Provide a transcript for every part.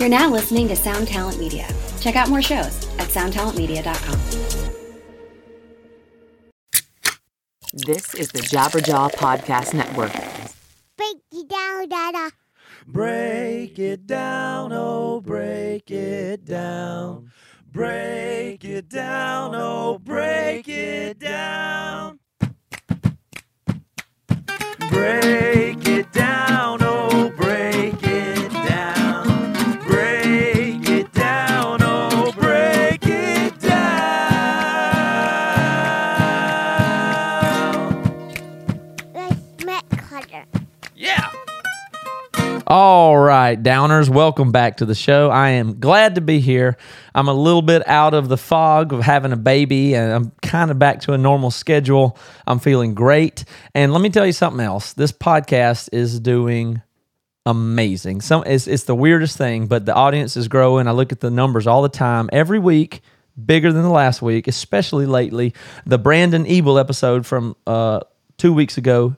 You're now listening to Sound Talent Media. Check out more shows at soundtalentmedia.com. This is the Jabberjaw Podcast Network. Break it down, Dada. Break it down, oh, break it down. Break it down, oh, break it down. Break it down, oh, All right, downers, welcome back to the show. I am glad to be here. I'm a little bit out of the fog of having a baby and I'm kind of back to a normal schedule. I'm feeling great. And let me tell you something else. This podcast is doing amazing. Some it's, it's the weirdest thing, but the audience is growing. I look at the numbers all the time. Every week, bigger than the last week, especially lately. The Brandon Ebel episode from uh, two weeks ago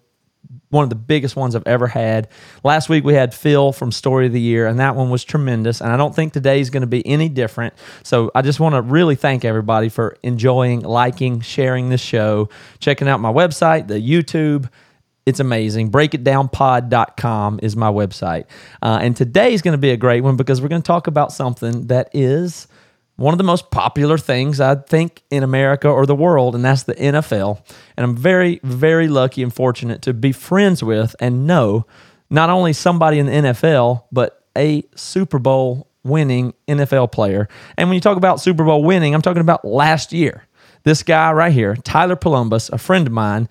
one of the biggest ones I've ever had. Last week we had Phil from Story of the Year, and that one was tremendous. And I don't think today's going to be any different. So I just want to really thank everybody for enjoying, liking, sharing this show, checking out my website, the YouTube. It's amazing. Breakitdownpod.com is my website. Uh, and today's going to be a great one because we're going to talk about something that is one of the most popular things I think in America or the world, and that's the NFL. And I'm very, very lucky and fortunate to be friends with and know not only somebody in the NFL, but a Super Bowl winning NFL player. And when you talk about Super Bowl winning, I'm talking about last year. This guy right here, Tyler Polumbus, a friend of mine,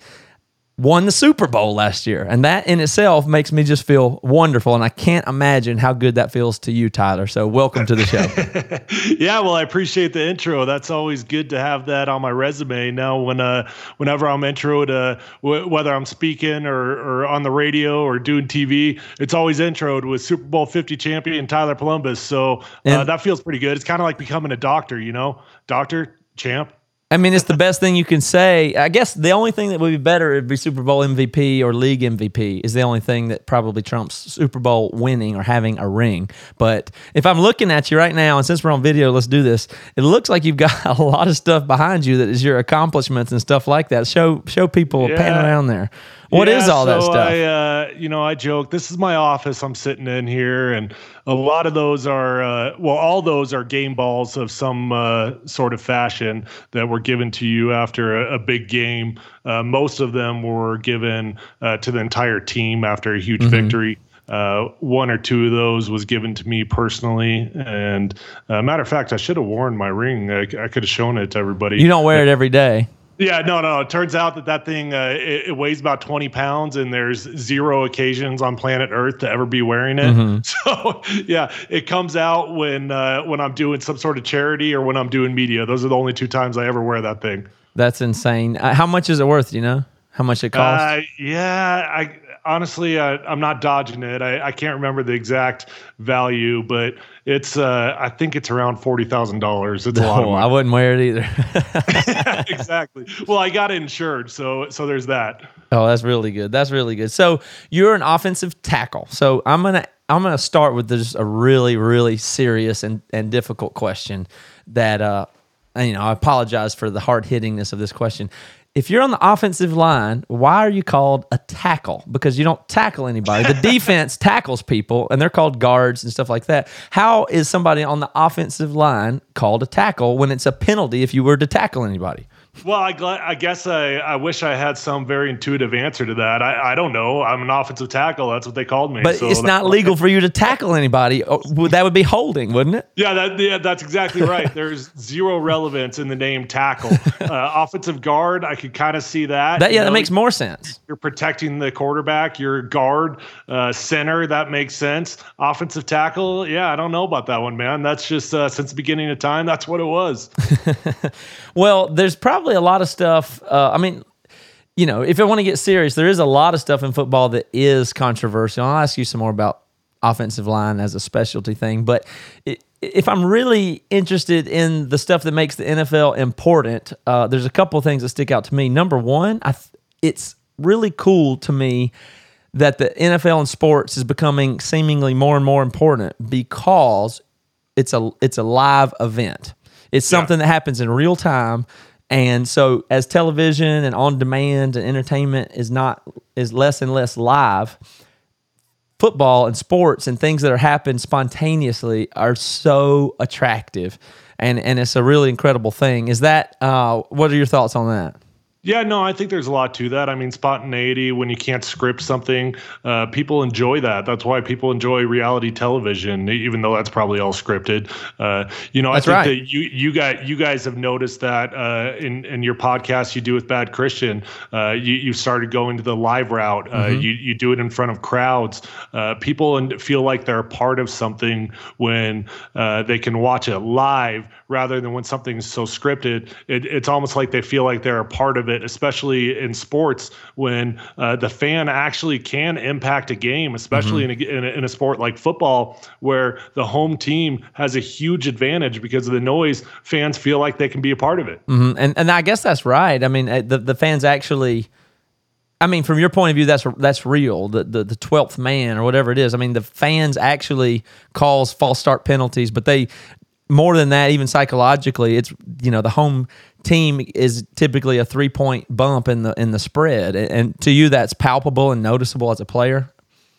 won the Super Bowl last year. And that in itself makes me just feel wonderful. And I can't imagine how good that feels to you, Tyler. So welcome to the show. yeah, well, I appreciate the intro. That's always good to have that on my resume. Now, when uh, whenever I'm introed, uh, w- whether I'm speaking or, or on the radio or doing TV, it's always introed with Super Bowl 50 champion Tyler Polumbus. So uh, And- that feels pretty good. It's kind of like becoming a doctor, you know, doctor, champ. I mean, it's the best thing you can say. I guess the only thing that would be better would be Super Bowl MVP or league MVP is the only thing that probably trumps Super Bowl winning or having a ring. But if I'm looking at you right now, and since we're on video, let's do this. It looks like you've got a lot of stuff behind you that is your accomplishments and stuff like that. Show show people pan around there. What is Yeah, all that so stuff? I, uh, you know, I joke. This is my office. I'm sitting in here, and a lot of those are, uh, well, all those are game balls of some uh, sort of fashion that were given to you after a, a big game. Uh, most of them were given uh, to the entire team after a huge Mm-hmm. victory. Uh, one or two of those was given to me personally, and uh, matter of fact, I should have worn my ring. I, I could have shown it to everybody. you don't wear it every day. Yeah, no, no. It turns out that that thing uh, it, it weighs about twenty pounds, and there's zero occasions on planet Earth to ever be wearing it. Mm-hmm. So yeah, it comes out when uh, when I'm doing some sort of charity or when I'm doing media. Those are the only two times I ever wear that thing. That's insane. Uh, how much is it worth? Do you know how much it costs? Uh, yeah, I honestly uh, I'm not dodging it. I, I can't remember the exact value, but it's uh, I think it's around forty thousand dollars. It's a lot of Oh, I wouldn't wear it either. exactly. Well, I got insured, so so there's that. Oh, that's really good. That's really good. So you're an offensive tackle. So I'm gonna I'm gonna start with just a really really serious and and difficult question that uh and, you know I apologize for the hard hittingness of this question. If you're on the offensive line, why are you called a tackle? Because you don't tackle anybody. The defense tackles people, and they're called guards and stuff like that. How is somebody on the offensive line called a tackle when it's a penalty if you were to tackle anybody? Well, I, gl- I guess I, I wish I had some very intuitive answer to that. I, I don't know. I'm an offensive tackle. That's what they called me. But so it's not legal for you to tackle anybody. Oh, That would be holding, wouldn't it? Yeah, that, yeah, that's exactly right. There's zero relevance in the name tackle. Uh, offensive guard, I could kind of see that. That you yeah, that makes more sense. You're protecting the quarterback. You're guard, uh, center. That makes sense. Offensive tackle, yeah, I don't know about that one, man. That's just uh, since the beginning of time. That's what it was. Well, there's probably a lot of stuff. Uh, I mean, you know, if I want to get serious, there is a lot of stuff in football that is controversial. I'll ask you some more about offensive line as a specialty thing. But if I'm really interested in the stuff that makes the NFL important, uh, there's a couple of things that stick out to me. Number one, I th- it's really cool to me that the NFL and sports is becoming seemingly more and more important because it's a it's a live event. It's something that happens in real time. And so as television and on demand and entertainment is not is less and less live, football and sports and things that are happen spontaneously are so attractive. And and it's a really incredible thing. Is that uh, what are your thoughts on that? Yeah, no, I think there's a lot to that. I mean, spontaneity, when you can't script something, uh, people enjoy that. That's why people enjoy reality television, even though that's probably all scripted. Uh, you know, That's I think right. that you you got you guys have noticed that uh, in in your podcast you do with Bad Christian, uh, you you started going to the live route. Uh, Mm-hmm. You you do it in front of crowds. Uh, people and feel like they're a part of something when uh, they can watch it live rather than when something's so scripted. It, it's almost like they feel like they're a part of it, especially in sports when uh, the fan actually can impact a game, especially in, a, in, a, in a sport like football where the home team has a huge advantage because of the noise. Fans feel like they can be a part of it. Mhm. And and I guess that's right. I mean, uh, the the fans actually. I mean, from your point of view, that's that's real. The the the twelfth man or whatever it is. I mean, the fans actually cause false start penalties, but they more than that, even psychologically, it's you know the home team is typically a three point bump in the in the spread, and, and to you that's palpable and noticeable as a player.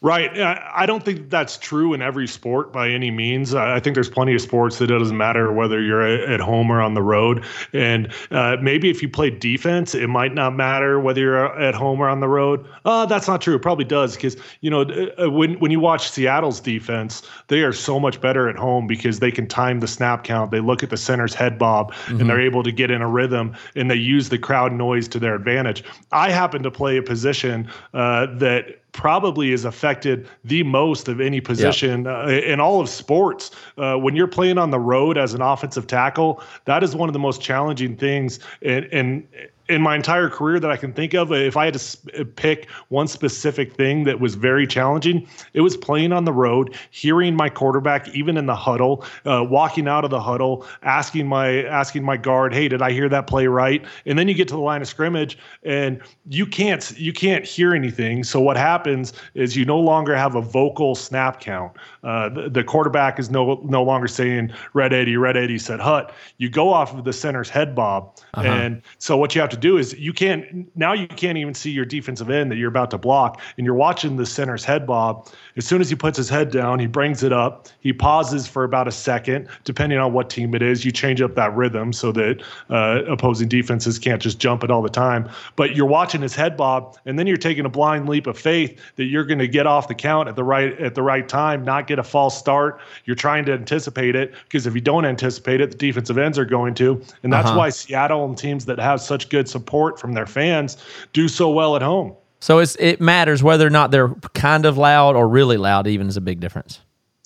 Right. I don't think that's true in every sport by any means. I think there's plenty of sports that it doesn't matter whether you're at home or on the road. And uh, maybe if you play defense, it might not matter whether you're at home or on the road. Uh, that's not true. It probably does because you know uh, when when you watch Seattle's defense, they are so much better at home because they can time the snap count. They look at the center's head bob and they're able to get in a rhythm and they use the crowd noise to their advantage. I happen to play a position uh, that probably is affected the most of any position uh, in all of sports. Uh, when you're playing on the road as an offensive tackle, that is one of the most challenging things. And, and in my entire career that I can think of, if I had to s- pick one specific thing that was very challenging, it was playing on the road, hearing my quarterback even in the huddle, uh, walking out of the huddle, asking my asking my guard, "Hey, did I hear that play right?" And then you get to the line of scrimmage, and you can't you can't hear anything. So what happens is you no longer have a vocal snap count. Uh, the, the quarterback is no no longer saying "Red Eddie, Red Eddie said Hut." You go off of the center's head bob, and so what you have to do is you can't now you can't even see your defensive end that you're about to block, and you're watching the center's head bob. As soon as he puts his head down, he brings it up. He pauses for about a second, depending on what team it is. You change up that rhythm so that uh, opposing defenses can't just jump it all the time. But you're watching his head bob, and then you're taking a blind leap of faith that you're going to get off the count at the right at the right time, not get a false start. You're trying to anticipate it because if you don't anticipate it, the defensive ends are going to, and that's Uh-huh. why Seattle and teams that have such good support from their fans do so well at home. So it's it matters whether or not they're kind of loud or really loud. Even is a big difference.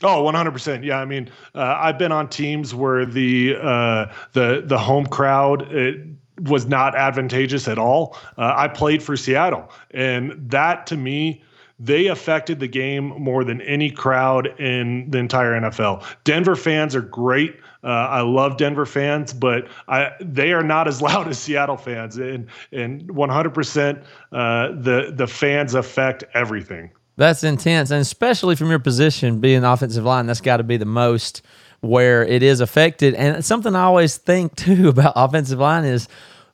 Oh, 100%. Yeah, I mean, uh, I've been on teams where the uh, the the home crowd it was not advantageous at all. Uh, I played for Seattle, and that to me they affected the game more than any crowd in the entire NFL. Denver fans are great. Uh, I love Denver fans, but I, they are not as loud as Seattle fans, and and 100% uh, the the fans affect everything. That's intense, and especially from your position, being offensive line, that's got to be the most where it is affected. And something I always think too about offensive line is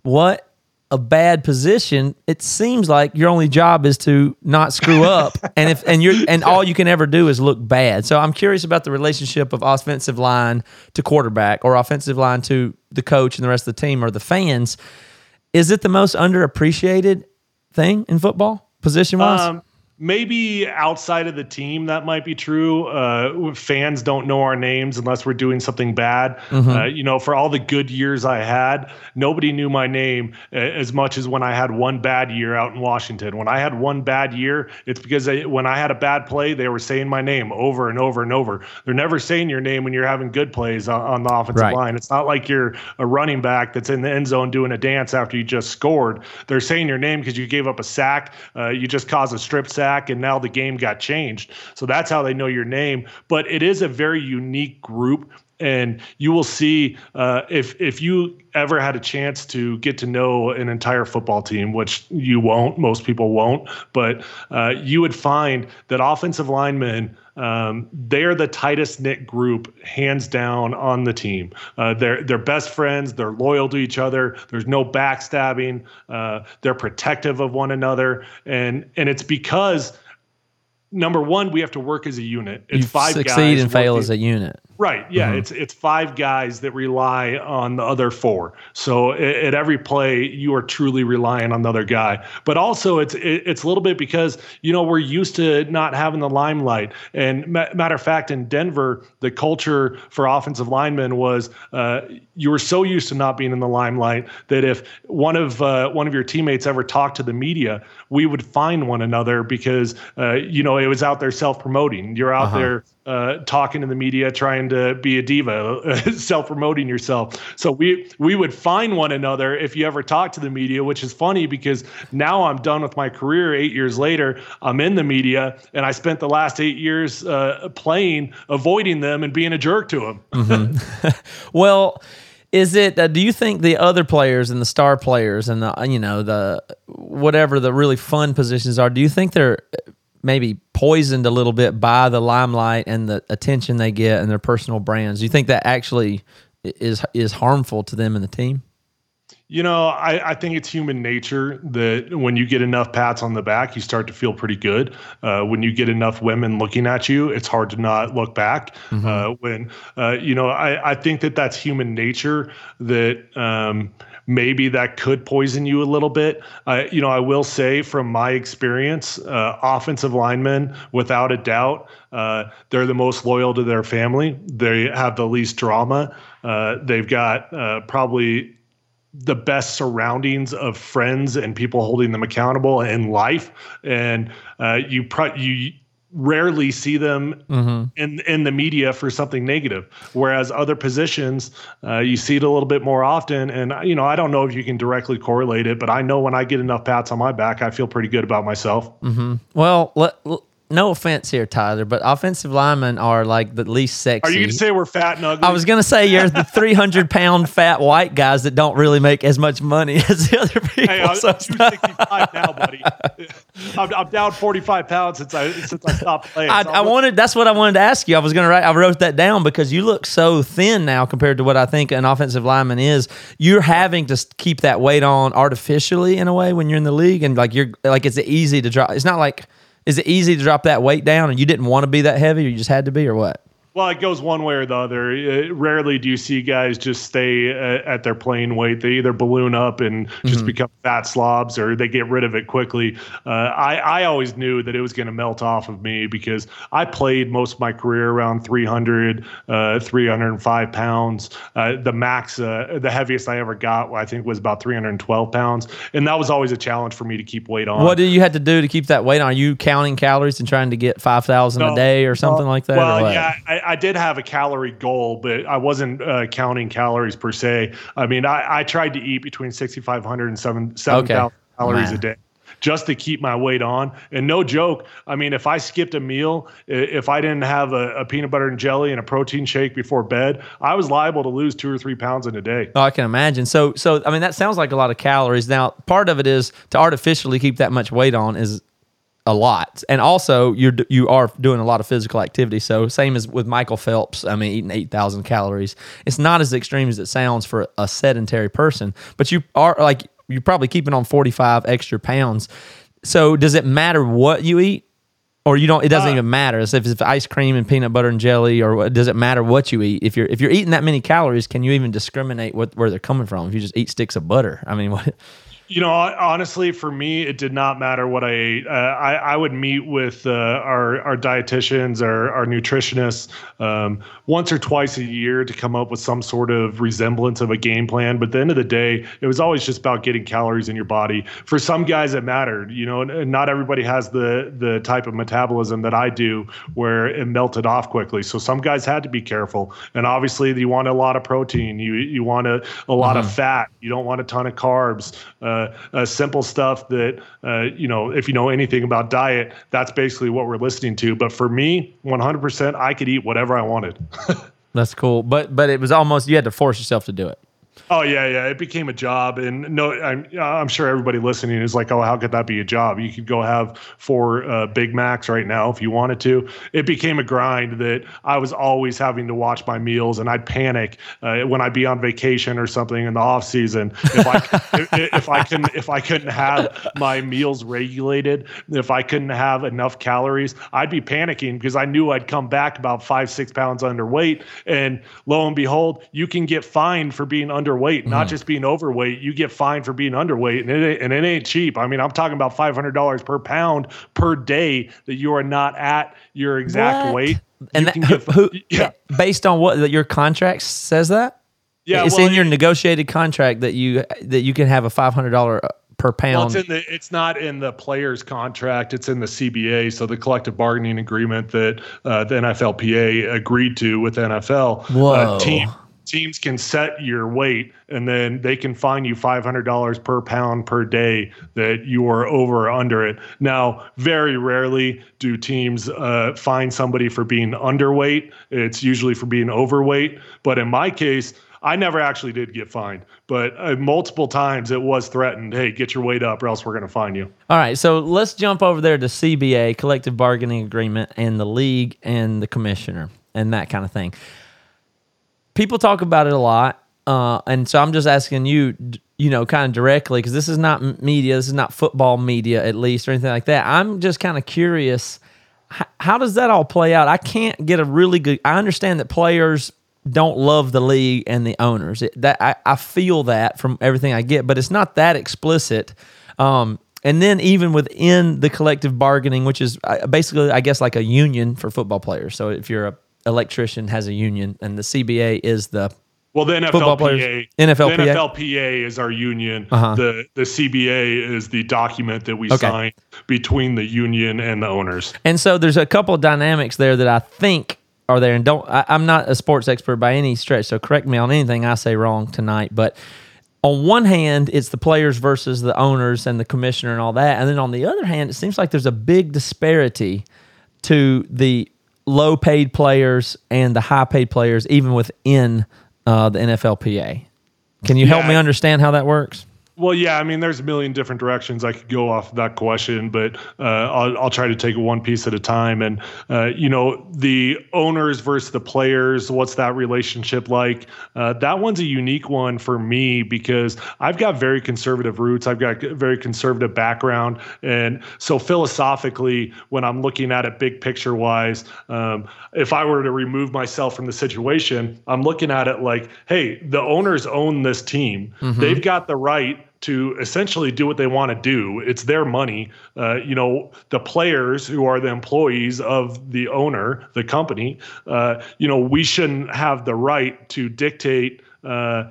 what a bad position. It seems like your only job is to not screw up, and if and you're and all you can ever do is look bad. So I'm curious about the relationship of offensive line to quarterback, or offensive line to the coach and the rest of the team, or the fans. Is it the most underappreciated thing in football, position wise? Um, maybe outside of the team, that might be true. Uh, fans don't know our names unless we're doing something bad. Uh, you know, for all the good years I had, nobody knew my name uh, as much as when I had one bad year out in Washington. When I had one bad year, it's because when I had a bad play, they were saying my name over and over and over. They're never saying your name when you're having good plays on, on the offensive Right. line. It's not like you're a running back that's in the end zone doing a dance after you just scored. They're saying your name because you gave up a sack, uh, you just caused a strip sack, and now the game got changed. So that's how they know your name. But it is a very unique group. And you will see uh, if if you ever had a chance to get to know an entire football team, which you won't, most people won't, but uh, you would find that offensive linemen. Um, they're the tightest knit group, hands down, on the team. Uh, they're they're best friends. They're loyal to each other. There's no backstabbing. Uh, they're protective of one another, and and it's because number one, we have to work as a unit. It's you five succeed guys and fail working- as a unit. Right. Yeah. Mm-hmm. It's it's five guys that rely on the other four. So at, at every play, you are truly relying on the other guy. But also, it's it, it's a little bit because you know we're used to not having the limelight. And ma- matter of fact, in Denver, the culture for offensive linemen was uh, you were so used to not being in the limelight that if one of uh, one of your teammates ever talked to the media, we would find one another because uh, you know it was out there self promoting. You're out there uh, talking to the media, trying to be a diva, self promoting yourself. So we we would find one another if you ever talk to the media, which is funny because now I'm done with my career. Eight years later, I'm in the media, and I spent the last eight years uh, playing, avoiding them and being a jerk to them. Well, is it? Uh, do you think the other players and the star players and the you know the whatever the really fun positions are? Do you think they're maybe poisoned a little bit by the limelight and the attention they get and their personal brands? Do you think that actually is is harmful to them and the team? You know, I, I think it's human nature that when you get enough pats on the back, you start to feel pretty good. Uh, when you get enough women looking at you, it's hard to not look back. Uh, when, uh, you know, I, I think that that's human nature that um, maybe that could poison you a little bit. Uh, you know, I will say from my experience, uh, offensive linemen, without a doubt, uh, they're the most loyal to their family. They have the least drama. Uh, they've got uh, probably the best surroundings of friends and people holding them accountable in life and uh, you pro- you rarely see them mm-hmm. in in the media for something negative. Whereas other positions uh, you see it a little bit more often. And uh, you know I don't know if you can directly correlate it but I know when I get enough pats on my back I feel pretty good about myself. Mm-hmm. Well, let, no offense here, Tyler, but offensive linemen are like the least sexy. are you going to say we're fat and ugly I was gonna say you're the 300 pound fat white guys that don't really make as much money as the other people. Hey, I'm so 265 now, buddy. I'm, I'm down 45 pounds since I since I stopped playing. I, So I wanted. That's what I wanted to ask you. I was gonna write. I wrote that down because you look so thin now compared to what I think an offensive lineman is. You're having to keep that weight on artificially in a way when you're in the league, and like you're like it's easy to drop. It's not like is it easy to drop that weight down, and you didn't want to be that heavy, or you just had to be, or what? Well, it goes one way or the other. Uh, rarely do you see guys just stay uh, at their playing weight. They either balloon up and just become fat slobs, or they get rid of it quickly. Uh, I I always knew that it was going to melt off of me because I played most of my career around 300, uh, 305 pounds. Uh, the max, uh, the heaviest I ever got, I think, was about 312 pounds, and that was always a challenge for me to keep weight on. What do you had to do to keep that weight on? Are you counting calories and trying to get five thousand a day or something like that? Well, yeah, I, I did have a calorie goal, but I wasn't uh, counting calories per se. I mean, I, I tried to eat between 6,500 and 7 Okay. calories Man. a day just to keep my weight on. And no joke, I mean, if I skipped a meal, if I didn't have a, a peanut butter and jelly and a protein shake before bed, I was liable to lose two or three pounds in a day. Oh, I can imagine. So, so I mean, that sounds like a lot of calories. Now, part of it is to artificially keep that much weight on is a lot, and also you're you are doing a lot of physical activity. So, same as with Michael Phelps. I mean, eating eight thousand calories. It's not as extreme as it sounds for a sedentary person, but you are like you're probably keeping on forty five extra pounds. So, does it matter what you eat? Or you don't. It doesn't Uh, even matter. So if it's ice cream and peanut butter and jelly, or what, does it matter what you eat? If you're if you're eating that many calories, can you even discriminate what where they're coming from? If you just eat sticks of butter, I mean, what? You know, honestly, for me, it did not matter what I ate. Uh, I, I would meet with uh, our our dietitians, our our nutritionists, um, once or twice a year to come up with some sort of resemblance of a game plan. But at the end of the day, it was always just about getting calories in your body. For some guys, it mattered. You know, and, not everybody has the the type of metabolism that I do, where it melted off quickly. So some guys had to be careful. And obviously, you want a lot of protein. You you want a, a lot of fat. You don't want a ton of carbs. Uh, uh, simple stuff that uh, you know. If you know anything about diet, that's basically what we're listening to. But for me, 100%, I could eat whatever I wanted. That's cool. But but it was almost you had to force yourself to do it. Oh yeah, yeah. It became a job, and no, I'm I'm sure everybody listening is like, oh, how could that be a job? You could go have four uh, Big Macs right now if you wanted to. It became a grind that I was always having to watch my meals, and I'd panic uh, when I'd be on vacation or something in the off season if I if, if I couldn't if I couldn't have my meals regulated, if I couldn't have enough calories, I'd be panicking because I knew I'd come back about five six pounds underweight, and lo and behold, you can get fined for being underweight, not just being overweight. You get fined for being underweight, and it, ain't- and it ain't cheap. I mean, I'm talking about five hundred dollars per pound per day that you are not at your exact What? weight. And that, get- who yeah, based on what that your contract says that? yeah. it's well, in your it- negotiated contract that you that you can have a five hundred dollar per Well, pound. it's in the. It's not in the player's contract. It's in the CBA, so the collective bargaining agreement that uh, the NFLPA agreed to with NFL. Whoa. Uh, team, teams can set your weight, and then they can fine you five hundred dollars per pound per day that you are over or under it. Now, very rarely do teams uh, fine somebody for being underweight. It's usually for being overweight. But in my case. I never actually did get fined, but uh, multiple times it was threatened. Hey, get your weight up, or else we're going to fine you. All right, so let's jump over there to CBA, collective bargaining agreement, and the league and the commissioner and that kind of thing. People talk about it a lot, uh, and so I'm just asking you, you know, kind of directly because this is not media, this is not football media, at least, or anything like that. I'm just kind of curious, how does that all play out? I can't get a really good. I understand that players don't love the league and the owners. It, that I, I feel that from everything I get, but it's not that explicit. Um, and then even within the collective bargaining, which is uh, basically, I guess, like a union for football players. So if you're a electrician, has a union, and the CBA is the Well, the Football NFLPA, the NFLPA? NFLPA is our union. Uh-huh. The the CBA is the document that we Okay. sign between the union and the owners. And so there's a couple of dynamics there that I think are there. And don't, I, I'm not a sports expert by any stretch, so correct me on anything I say wrong tonight. But on one hand, it's the players versus the owners and the commissioner and all that. And then on the other hand, it seems like there's a big disparity to the low paid players and the high paid players, even within uh, the NFLPA. Can you help me understand how that works? Well, yeah, I mean, there's a million different directions I could go off that question, but uh, I'll, I'll try to take it one piece at a time. And, uh, you know, the owners versus the players, what's that relationship like? Uh, that one's a unique one for me because I've got very conservative roots. I've got a very conservative background. And so philosophically, when I'm looking at it big picture wise, um, if I were to remove myself from the situation, I'm looking at it like, hey, the owners own this team. They've got the right to essentially do what they want to do. It's their money. Uh, you know, the players who are the employees of the owner, the company, uh, you know, we shouldn't have the right to dictate. Uh,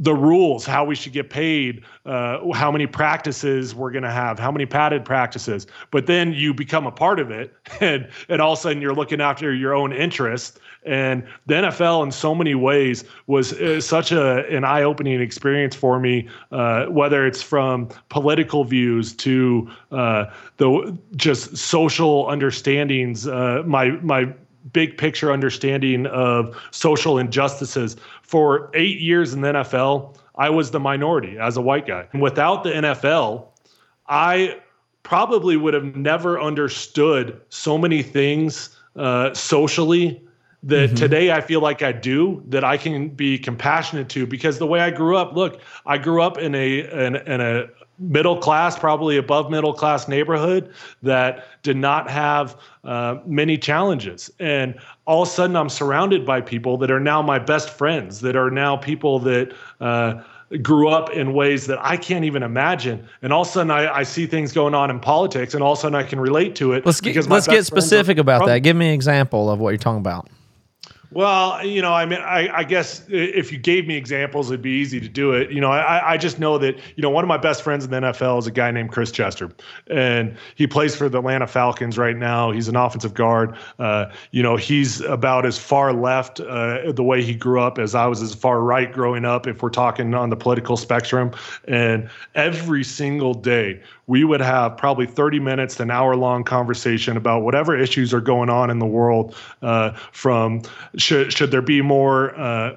the rules, how we should get paid, uh, how many practices we're going to have, how many padded practices. But then you become a part of it, and and all of a sudden you're looking after your own interest. And the NFL, in so many ways, was uh, such a an eye opening experience for me. Uh, whether it's from political views to uh, the just social understandings, uh, my my big picture understanding of social injustices. For eight years in the NFL, I was the minority as a white guy. And without the NFL, I probably would have never understood so many things uh, socially that today I feel like I do that I can be compassionate to because the way I grew up, look, I grew up in a in, in a middle class, probably above middle class neighborhood that did not have uh, many challenges. And all of a sudden, I'm surrounded by people that are now my best friends, that are now people that uh, grew up in ways that I can't even imagine. And all of a sudden, I, I see things going on in politics, and all of a sudden, I can relate to it. Let's get, let's get specific about from- that. Give me an example of what you're talking about. Well, you know, I mean, I, I guess if you gave me examples, it'd be easy to do it. You know, I, I just know that, you know, one of my best friends in the NFL is a guy named Chris Chester, and he plays for the Atlanta Falcons right now. He's an offensive guard. Uh, you know, he's about as far left uh, the way he grew up as I was as far right growing up, if we're talking on the political spectrum. And every single day, we would have probably 30 minutes to an hour long conversation about whatever issues are going on in the world. Uh, from should should there be more uh,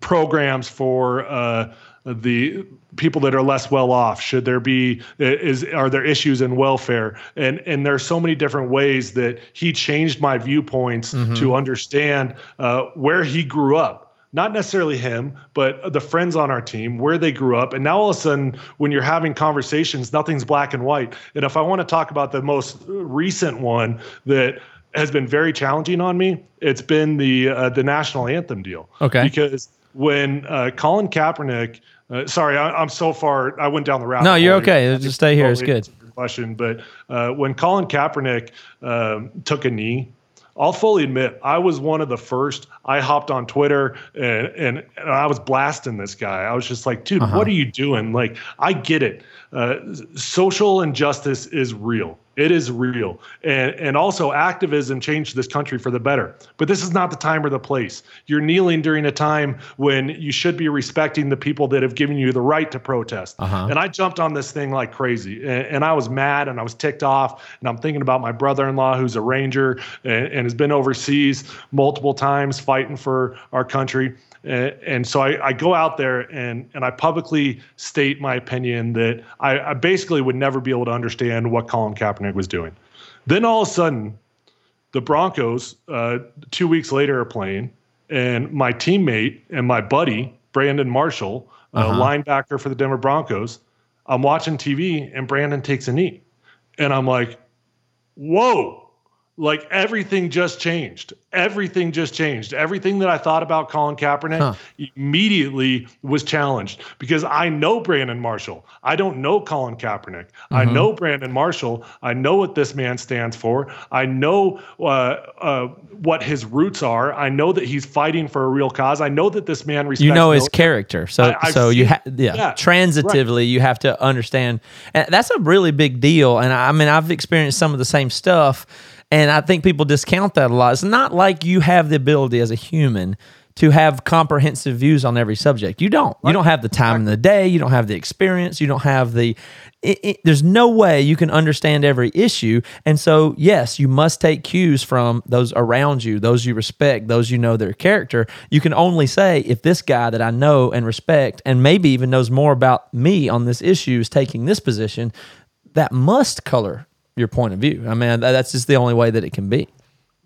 programs for uh, the people that are less well off? Should there be is are there issues in welfare? And and there's so many different ways that he changed my viewpoints to understand uh, where he grew up not necessarily him but the friends on our team where they grew up and now all of a sudden when you're having conversations nothing's black and white and if i want to talk about the most recent one that has been very challenging on me it's been the uh, the national anthem deal Okay. because when uh, Colin Kaepernick, uh, sorry, I, I'm so far, I went down the route. No, you're okay. Just stay here. It's good. Question, but uh, when Colin Kaepernick um, took a knee, I'll fully admit I was one of the first. I hopped on Twitter and, and, and I was blasting this guy. I was just like, dude, Uh-huh. what are you doing? Like, I get it. Uh, social injustice is real. It is real. And, and also, activism changed this country for the better. But this is not the time or the place. You're kneeling during a time when you should be respecting the people that have given you the right to protest. Uh-huh. And I jumped on this thing like crazy. And, and I was mad and I was ticked off. And I'm thinking about my brother in law, who's a Ranger and, and has been overseas multiple times fighting for our country. And, and so I, I go out there and, and I publicly state my opinion that I, I basically would never be able to understand what Colin Kaepernick was doing. Then all of a sudden, the Broncos, uh, two weeks later, are playing, and my teammate and my buddy, Brandon Marshall, a linebacker for the Denver Broncos, I'm watching TV, and Brandon takes a knee. And I'm like, whoa. Like everything just changed. Everything just changed. Everything that I thought about Colin Kaepernick immediately was challenged because I know Brandon Marshall. I don't know Colin Kaepernick. I know Brandon Marshall. I know what this man stands for. I know uh, uh, what his roots are. I know that he's fighting for a real cause. I know that this man respects. you know his military- character so I- so you ha- yeah, yeah, transitively you have to understand and that's a really big deal and i mean i've experienced some of the same stuff and i think people discount that a lot. It's not like you have the ability as a human to have comprehensive views on every subject. You don't. You don't have the time in the day. You don't have the experience. You don't have the it, it, there's no way you can understand every issue. And so yes you must take cues from those around you those you respect those you know their character. You can only say if this guy that i know and respect and maybe even knows more about me on this issue is taking this position that must color your point of view. I mean that's just the only way that it can be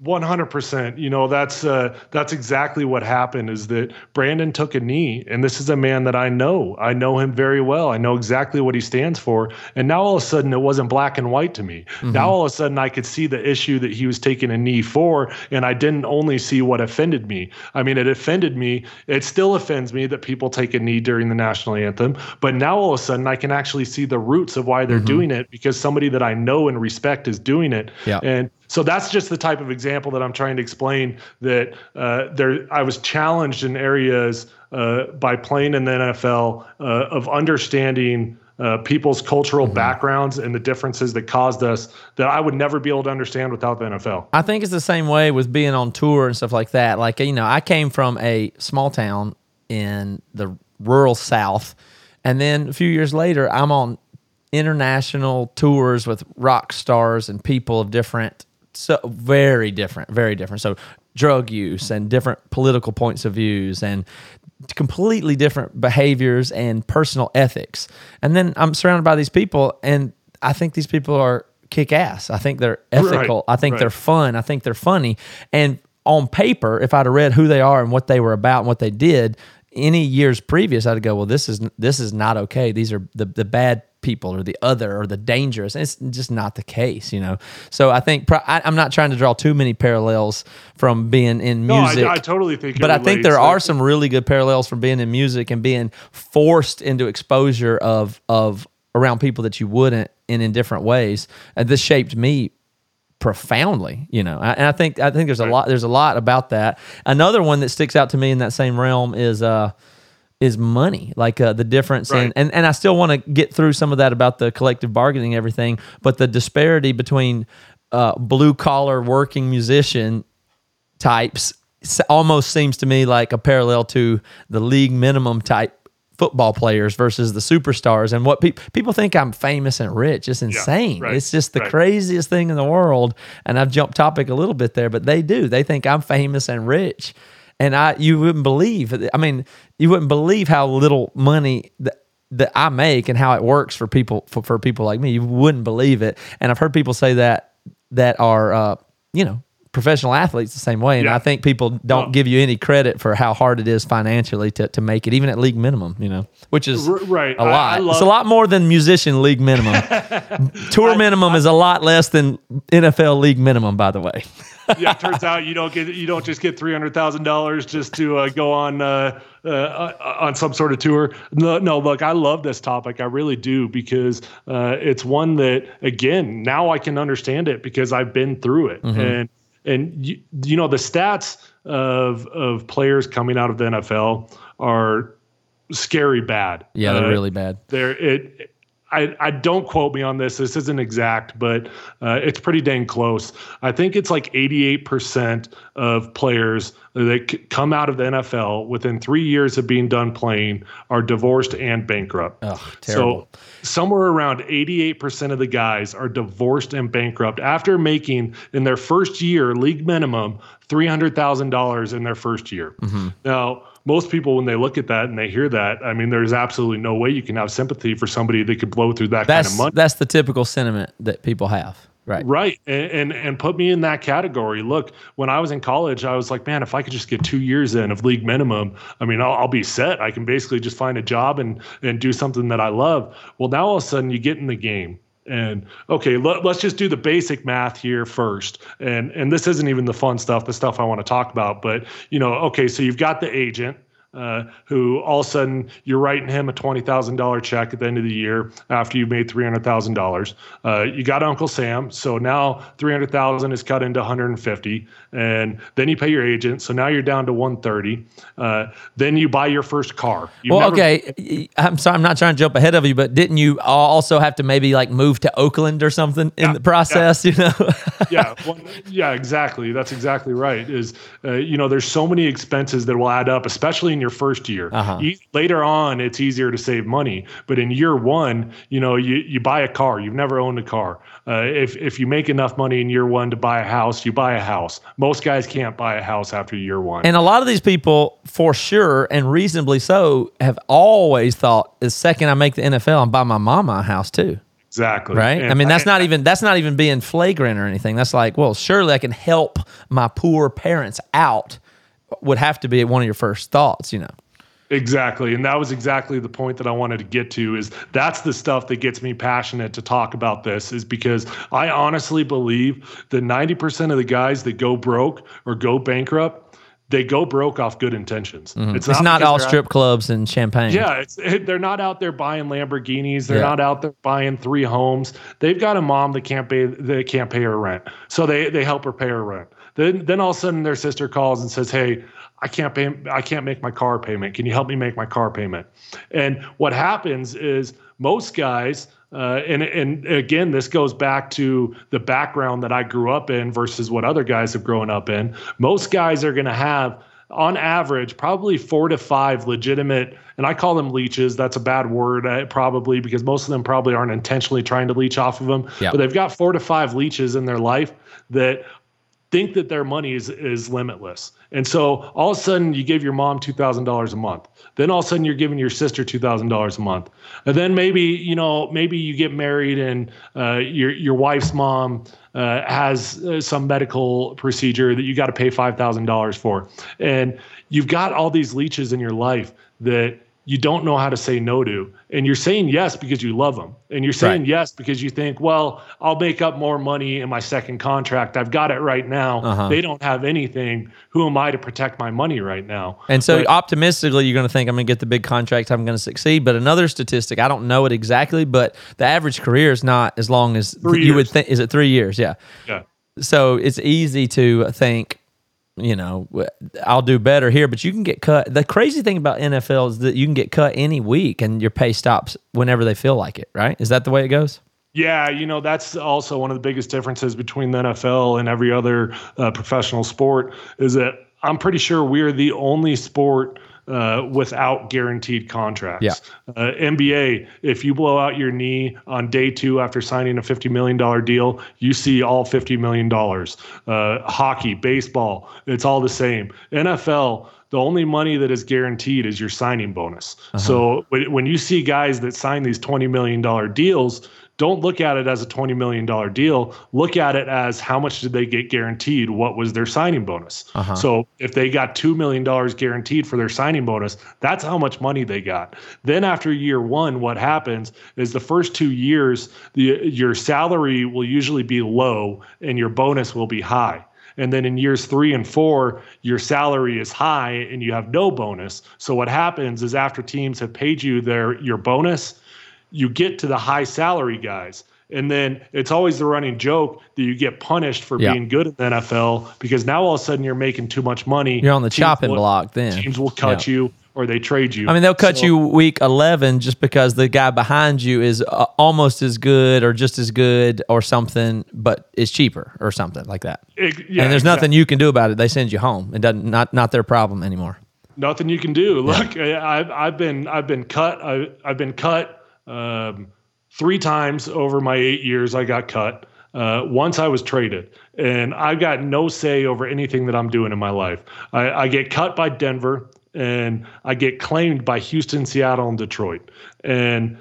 One hundred percent. You know, that's uh, that's exactly what happened. Is that Brandon took a knee, and this is a man that I know. I know him very well. I know exactly what he stands for. And now all of a sudden, it wasn't black and white to me. Now all of a sudden, I could see the issue that he was taking a knee for, and I didn't only see what offended me. I mean, it offended me. It still offends me that people take a knee during the national anthem. But now all of a sudden, I can actually see the roots of why they're doing it because somebody that I know and respect is doing it. Yeah. And so that's just the type of example that I'm trying to explain that uh, there I was challenged in areas uh, by playing in the NFL uh, of understanding uh, people's cultural backgrounds and the differences that caused us that I would never be able to understand without the NFL. I think it's the same way with being on tour and stuff like that. Like, you know, I came from a small town in the rural South. And then a few years later, I'm on international tours with rock stars and people of different, so very different, very different. So, drug use and different political points of views and completely different behaviors and personal ethics. And then I'm surrounded by these people, and I think these people are kick ass. I think they're ethical. I think right. they're fun. I think they're funny. And on paper, if I'd have read who they are and what they were about and what they did any years previous, I'd go, well, this is this is not okay. These are the the bad people or the other or the dangerous. And it's just not the case, you know. So I think pro- I, I'm not trying to draw too many parallels from being in No, music. I, I totally think. But I think there are some really good parallels from being in music and being forced into exposure of of around people that you wouldn't and in different ways. And this shaped me profoundly, you know. I- And I think I think there's a lot there's a lot about that. Another one that sticks out to me in that same realm is uh is money like uh, the difference in and, and i still want to get through some of that about the collective bargaining everything but the disparity between uh, blue collar working musician types almost seems to me like a parallel to the league minimum type football players versus the superstars and what people people think I'm famous and rich. It's insane. right, it's just the right. craziest thing in the world. And I've jumped topic a little bit there, but they do. They think I'm famous and rich. And I you wouldn't believe I mean, you wouldn't believe how little money that that I make and how it works for people for, for people like me. You wouldn't believe it. And I've heard people say that that are uh, you know, professional athletes the same way. And Yeah. I think people don't give you any credit for how hard it is financially to, to make it, even at league minimum, you know, which is R- right. a I- lot. I it's a lot more than musician league minimum. Tour minimum is a lot less than NFL league minimum, by the way. yeah, it turns out you don't get you don't just get three hundred thousand dollars just to uh, go on uh, uh, on some sort of tour. No, no, look, I love this topic, I really do, because uh, it's one that again now I can understand it because I've been through it, Mm-hmm. and and you, you know the stats of of players coming out of the NFL are scary bad. Yeah, they're Uh, really bad. there it I, I don't quote me on this this isn't exact but uh, it's pretty dang close i think it's like 88% of players that c- come out of the nfl within three years of being done playing are divorced and bankrupt Oh, terrible. so somewhere around 88% of the guys are divorced and bankrupt after making in their first year league minimum $300000 in their first year Mm-hmm. now most people when they look at that and they hear that i mean there's absolutely no way you can have sympathy for somebody that could blow through that that's kind of money that's the typical sentiment that people have. Right. Right. And, and and put me in that category. Look, when I was in college, I was like, man, if I could just get two years in of league minimum, I mean, I'll, I'll be set. I can basically just find a job and and do something that I love. Well, now all of a sudden you get in the game. And okay, let, let's just do the basic math here first. And and this isn't even the fun stuff, the stuff I want to talk about. But you know, okay, so you've got the agent, uh, who all of a sudden you're writing him a twenty thousand dollar check at the end of the year after you've made three hundred thousand dollars. Uh, you got Uncle Sam, so now three hundred thousand is cut into one hundred and fifty, and then you pay your agent, so now you're down to one thirty. Uh, then you buy your first car. You've Well, never- okay. I'm sorry. I'm not trying to jump ahead of you, but didn't you also have to maybe like move to Oakland or something in Yeah, the process? You know. yeah, well, yeah, exactly. That's exactly right. Is uh, you know, there's so many expenses that will add up, especially in your first year. Uh-huh. Later on, it's easier to save money, but in year one, you know, you you buy a car. You've never owned a car. Uh, if if you make enough money in year one to buy a house, you buy a house. Most guys can't buy a house after year one. And a lot of these people, for sure, and reasonably so, have always thought the second I make the NFL, I'm buy my mama a house too. exactly. Right? And I mean, that's not even that's not even being flagrant or anything. That's like, well, surely I can help my poor parents out. Would have to be one of your first thoughts, you know. Exactly. And that was exactly the point that I wanted to get to is that's the stuff that gets me passionate to talk about this is because I honestly believe that 90% of the guys that go broke or go bankrupt, they go broke off good intentions. Mm-hmm. It's not because all they're out- strip clubs and champagne. yeah, it's, it, they're not out there buying Lamborghinis. They're Yeah. not out there buying three homes. They've got a mom that can't pay that can't pay her rent, so they they help her pay her rent. Then then all of a sudden their sister calls and says, "Hey, I can't pay. I can't make my car payment. Can you help me make my car payment?" And what happens is most guys. Uh, and and again, this goes back to the background that I grew up in versus what other guys have grown up in. Most guys are going to have on average, probably four to five legitimate, and I call them leeches. That's a bad word, uh, probably, because most of them probably aren't intentionally trying to leech off of them. Yeah. But they've got four to five leeches in their life that think that their money is, is limitless. And so all of a sudden you give your mom $2,000 a month. Then all of a sudden you're giving your sister $2,000 a month. And then maybe, you know, maybe you get married and uh, your, your wife's mom uh, has uh, some medical procedure that you got to pay $5,000 for. And you've got all these leeches in your life that you don't know how to say no to. And you're saying yes because you love them. And you're saying Right. yes because you think, well, I'll make up more money in my second contract. I've got it right now. Uh-huh. They don't have anything. Who am I to protect my money right now? And so But- optimistically, you're going to think I'm going to get the big contract. I'm going to succeed. But another statistic, I don't know it exactly, but the average career is not as long as Three you would think. Is it three years? Yeah. yeah. So it's easy to think, you know, I'll do better here. But you can get cut. The crazy thing about NFL is that you can get cut any week, and your pay stops whenever they feel like it. Right? Is that the way it goes? Yeah, you know that's also one of the biggest differences between the NFL and every other uh, professional sport is that I'm pretty sure we're the only sport uh, without guaranteed contracts. Yeah. Uh, NBA, if you blow out your knee on day two after signing a $50 million deal, you see all $50 million. Uh, hockey, baseball, it's all the same. NFL, the only money that is guaranteed is your signing bonus. So when, when you see guys that sign these $20 million deals, don't look at it as a $20 million deal. Look at it as how much did they get guaranteed? What was their signing bonus? Uh-huh. So if they got $2 million guaranteed for their signing bonus, that's how much money they got. Then after year one, what happens is the first two years, the, your salary will usually be low and your bonus will be high. And then in years three and four, your salary is high and you have no bonus. So what happens is after teams have paid you their your bonus, you get to the high salary guys. And then it's always the running joke that you get punished for Yeah. being good in the NFL because now all of a sudden you're making too much money. You're on the Teams chopping will- block then. Teams will cut Yeah. you or they trade you. I mean, they'll cut So- you week 11 just because the guy behind you is uh, almost as good or just as good or something, but is cheaper or something like that. Ex- yeah, and there's nothing you can do about it. They send you home. It doesn't not not their problem anymore. nothing you can do. Look, I- I've I've been I've been cut. I, I've been cut um, three times over my eight years. I got cut. Uh, once I was traded, and I've got no say over anything that I'm doing in my life. I, I get cut by Denver, and I get claimed by Houston, Seattle, and Detroit. And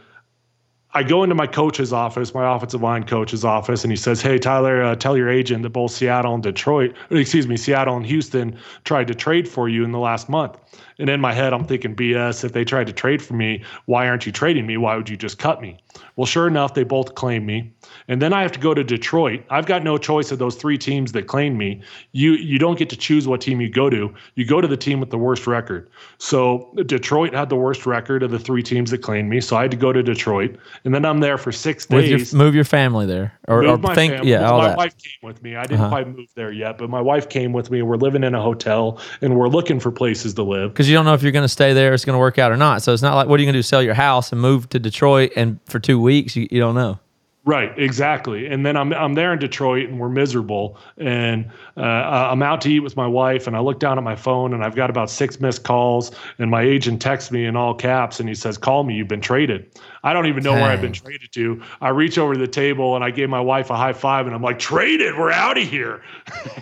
I go into my coach's office, my offensive line coach's office, and he says, "Hey, Tyler, uh, tell your agent that both Seattle and Detroit, excuse me, Seattle and Houston tried to trade for you in the last month." And in my head, I'm thinking, "BS! If they tried to trade for me, why aren't you trading me? Why would you just cut me?" Well, sure enough, they both claim me, and then I have to go to Detroit. I've got no choice of those three teams that claim me. You you don't get to choose what team you go to. You go to the team with the worst record. So Detroit had the worst record of the three teams that claimed me, so I had to go to Detroit, and then I'm there for six With your, days. move your family there, or, or my think, family. yeah, all my that. wife came with me. I didn't Uh-huh. quite move there yet, but my wife came with me. We're living in a hotel, and we're looking for places to live. Because you don't know if you're going to stay there, it's going to work out or not. So it's not like, what are you going to do? Sell your house and move to Detroit, and for two weeks, you, you don't know. Right, exactly. And then I'm I'm there in Detroit, and we're miserable. And uh, I'm out to eat with my wife, and I look down at my phone, and I've got about six missed calls. And my agent texts me in all caps, and he says, "Call me. You've been traded." I don't even know where I've been traded to. I reach over to the table, and I gave my wife a high five, and I'm like, "Traded? We're out of here."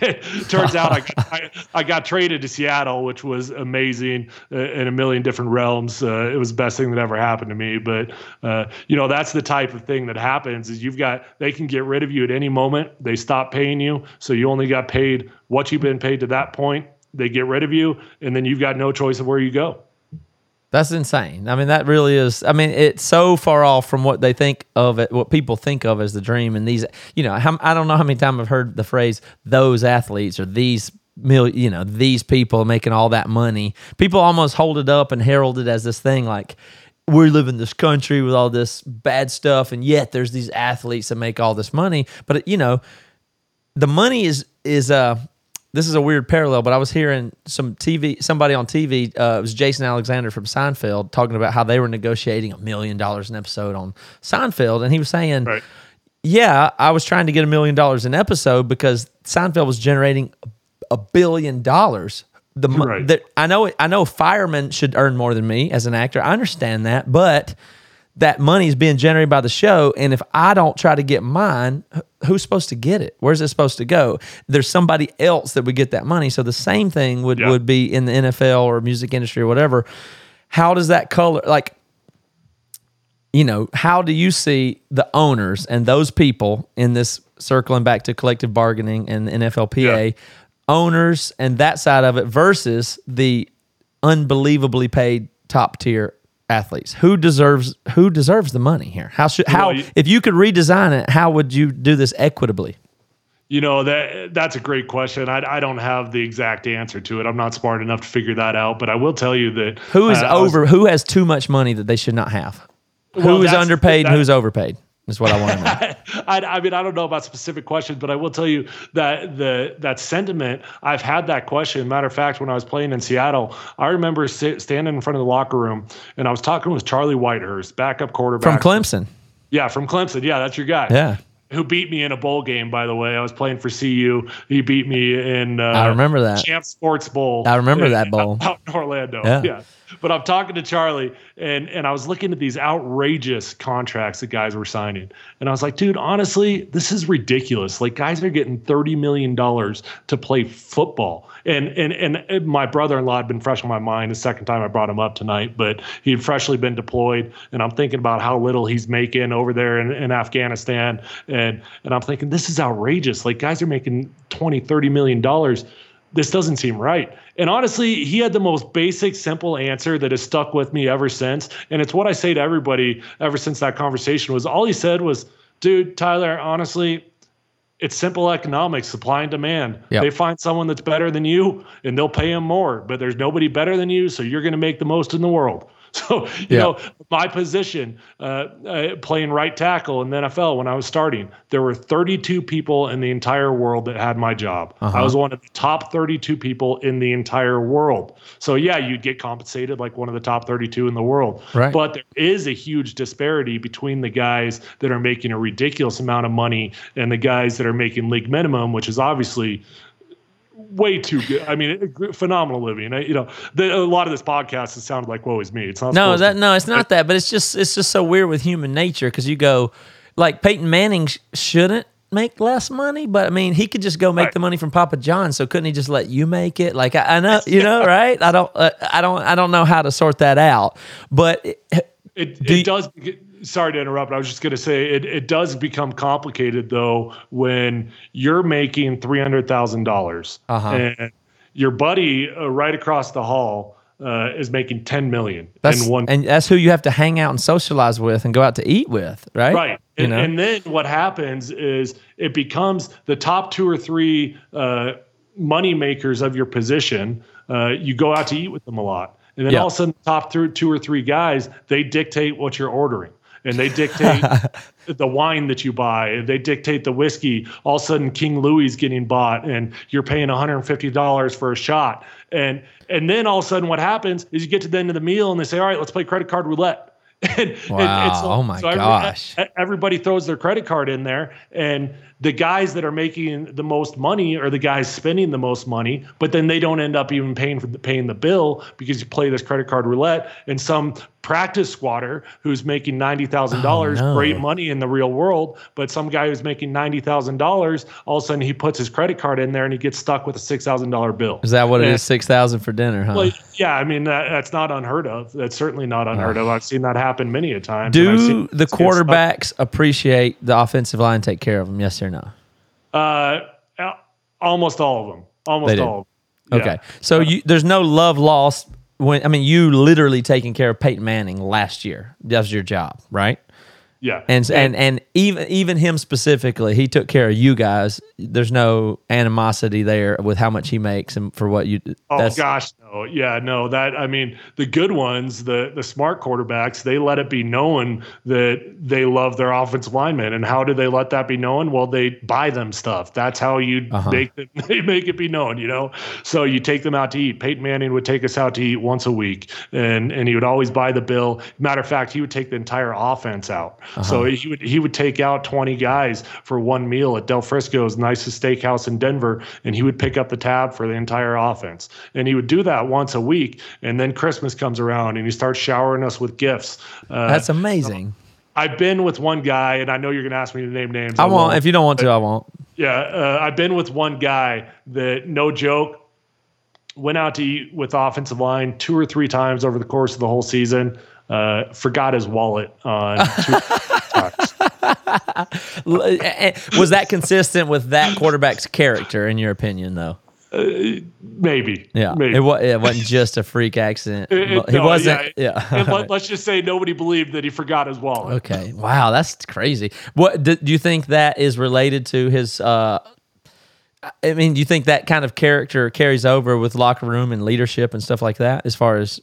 Turns out I got, I, I got traded to Seattle, which was amazing uh, in a million different realms. Uh, it was the best thing that ever happened to me. But uh, you know, that's the type of thing that happens. Is you've got they can get rid of you at any moment. They stop paying you, so you only got paid what you've been paid to that point. They get rid of you, and then you've got no choice of where you go. That's insane. I mean, that really is. I mean, it's so far off from what they think of it, what people think of as the dream. And these, you know, I don't know how many times I've heard the phrase "those athletes" or "these mil," you know, these people making all that money. People almost hold it up and herald it as this thing like we live in this country with all this bad stuff, and yet there's these athletes that make all this money. But you know, the money is is uh this is a weird parallel, but I was hearing some TV somebody on TV, uh, it was Jason Alexander from Seinfeld talking about how they were negotiating a million dollars an episode on Seinfeld, and he was saying, Right. "Yeah, I was trying to get a million dollars an episode because Seinfeld was generating a billion dollars." The, Right. the I know I know firemen should earn more than me as an actor. I understand that, but that money is being generated by the show, and if I don't try to get mine, who's supposed to get it? Where's it supposed to go? There's somebody else that would get that money. So the same thing would Yeah. would be in the NFL or music industry or whatever. How does that color like? You know, how do you see the owners and those people in this circling back to collective bargaining and the NFLPA Yeah. Owners and that side of it versus the unbelievably paid top tier athletes who deserves who deserves the money here how should how you- if you could redesign it how would you do this equitably You know that that's a great question. I, I don't have the exact answer to it. I'm not smart enough to figure that out. But I will tell you that who is uh, I was- over who has too much money that they should not have Well, who is underpaid and that- who's overpaid is what i want to know I, I mean, I don't know about specific questions, but I will tell you that the that sentiment. I've had that question. Matter of fact, when I was playing in Seattle, I remember sit, standing in front of the locker room and I was talking with Charlie Whitehurst, backup quarterback from clemson Yeah, from Clemson. Yeah, that's your guy. yeah who beat me in a bowl game. By the way, I was playing for CU. He beat me in. Uh, I remember that. Champ Sports Bowl. I remember that bowl. out in Orlando. Yeah. Yeah. But I'm talking to Charlie, and and I was looking at these outrageous contracts that guys were signing, and I was like, dude, honestly, this is ridiculous. Like guys are getting thirty million dollars to play football. And, and and my brother-in-law had been fresh on my mind the second time I brought him up tonight, but he had freshly been deployed, and I'm thinking about how little he's making over there in, in Afghanistan, and and I'm thinking this is outrageous. Like guys are making 20, 30 million dollars this doesn't seem right. And honestly, he had the most basic, simple answer that has stuck with me ever since. And it's what I say to everybody ever since that conversation was all he said was, dude, Tyler, honestly, it's simple economics, supply and demand. Yep. They find someone that's better than you and they'll pay him more, but there's nobody better than you, so you're going to make the most in the world. So, you Yeah. know, my position, uh, uh, playing right tackle in the NFL when I was starting, there were 32 people in the entire world that had my job. Uh-huh. I was one of the top 32 people in the entire world. So, yeah, you'd get compensated like one of the top 32 in the world. Right. But there is a huge disparity between the guys that are making a ridiculous amount of money and the guys that are making league minimum, which is obviously way too good. I mean, phenomenal living. I- You know, the, a lot of this podcast has sounded like "woe is me." It's not. No, that to- no, it's not that. But it's just it's just so weird with human nature because you go like Peyton Manning sh- shouldn't make less money, but I mean he could just go make Right. the money from Papa John. So couldn't he just let you make it? Like I, I know, you know, right? I don't, uh, I don't, I don't know how to sort that out. But it, It, it does. Sorry to interrupt. I was just going to say it. It does become complicated though when you're making three hundred thousand dollars Uh-huh. and your buddy uh, right across the hall uh, is making ten million that's in one and that's who you have to hang out and socialize with and go out to eat with, right? Right. You And, know, and then what happens is it becomes the top two or three uh, money makers of your position. Uh, you go out to eat with them a lot. And then Yeah. all of a sudden, the top two or three guys, they dictate what you're ordering. And they dictate the wine that you buy. They dictate the whiskey. All of a sudden, King Louis is getting bought, and you're paying $150 for a shot. And and then all of a sudden, what happens is you get to the end of the meal, and they say, "All right, let's play credit card roulette." and, and- and Wow. Oh my every- gosh. everybody throws their credit card in there and the guys that are making the most money are the guys spending the most money but then they don't end up even paying for the paying the bill because you play this credit card roulette and some practice squatter who's making $90,000 Oh, no. great money in the real world but some guy who's making $90,000 all of a sudden he puts his credit card in there and he gets stuck with a $6,000 bill is that what it And- is? Six thousand for dinner, huh? well, yeah, I mean that, that's not unheard of. That's certainly not unheard of. I've seen that happen many a time. Do the kids get stuck. quarterbacks appreciate the offensive line take care of them? Yes or no? Uh, almost all of them. Almost all. Of them. Okay. Yeah. So you, there's no love lost when I mean you literally taking care of Peyton Manning last year. That was your job, right? Yeah. And and and even even him specifically, he took care of you guys. There's no animosity there with how much he makes and for what you. Oh gosh, no, yeah, no. That I mean, the good ones, the the smart quarterbacks, they let it be known that they love their offensive linemen. And how do they let that be known? Well, they buy them stuff. That's how you Uh-huh. make them, they make it be known. You know, so you take them out to eat. Peyton Manning would take us out to eat once a week, and and he would always buy the bill. Matter of fact, he would take the entire offense out. So Uh-huh. he would he would take out twenty guys for one meal at Del Frisco's nicest steakhouse in Denver, and he would pick up the tab for the entire offense. And he would do that once a week. And then Christmas comes around, and he starts showering us with gifts. Uh, that's amazing. I've been with one guy, and I know you're going to ask me to name names. I won't. If you don't want to, I won't. Yeah, uh, I've been with one guy that, no joke, went out to eat with offensive line two or three times over the course of the whole season. Uh, forgot his wallet on two times. L- eh, eh, Was that consistent with that quarterback's character, in your opinion, though? Maybe. Yeah, Maybe. it, wa- it wasn't just a freak accident. It- it- he no, wasn't. yeah. Yeah. Let, us just say nobody believed that he forgot his wallet. okay. Wow, that's crazy. What do, do you think that is related to his? Uh, I mean, do you think that kind of character carries over with locker room and leadership and stuff like that? As far as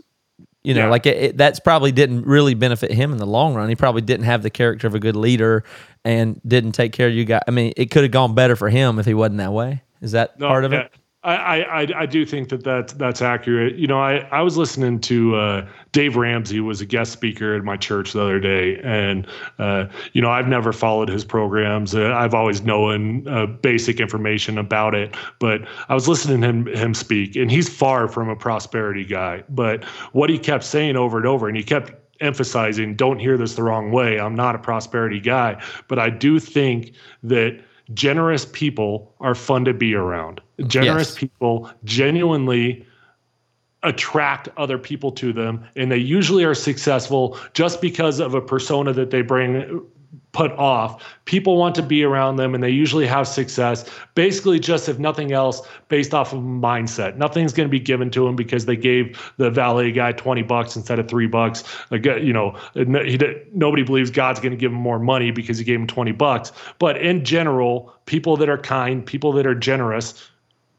you know, Yeah. like it, it, that's probably didn't really benefit him in the long run. He probably didn't have the character of a good leader and didn't take care of you guys. I mean, it could have gone better for him if he wasn't that way. Is that No, part of yeah. it? I, I, I- do think that that's, that's accurate. You know, I, I was listening to uh, Dave Ramsey was a guest speaker at my church the other day, and uh, you know I've never followed his programs. Uh, I've always known uh, basic information about it, but I was listening to him him speak, and he's far from a prosperity guy. But what he kept saying over and over, and he kept emphasizing, "Don't hear this the wrong way. I'm not a prosperity guy, but I do think that." Generous people are fun to be around. Generous Yes. people genuinely attract other people to them and they usually are successful just because of a persona that they bring put off. People want to be around them and they usually have success basically just if nothing else based off of mindset. Nothing's going to be given to them because they gave the valet guy 20 bucks instead of 3 bucks. Like, you know he, nobody believes god's going to give him more money because he gave him 20 bucks. But in general people that are kind people that are generous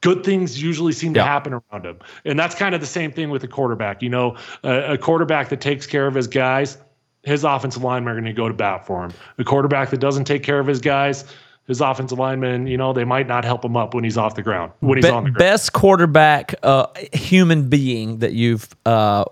good things usually seem Yeah. to happen around him. And that's kind of the same thing with a quarterback. You know, a, a quarterback that takes care of his guys, his offensive linemen are going to go to bat for him. A quarterback that doesn't take care of his guys, his offensive linemen, you know, they might not help him up when he's off the ground, when he's Be- on the ground. best quarterback uh, human being that you've uh,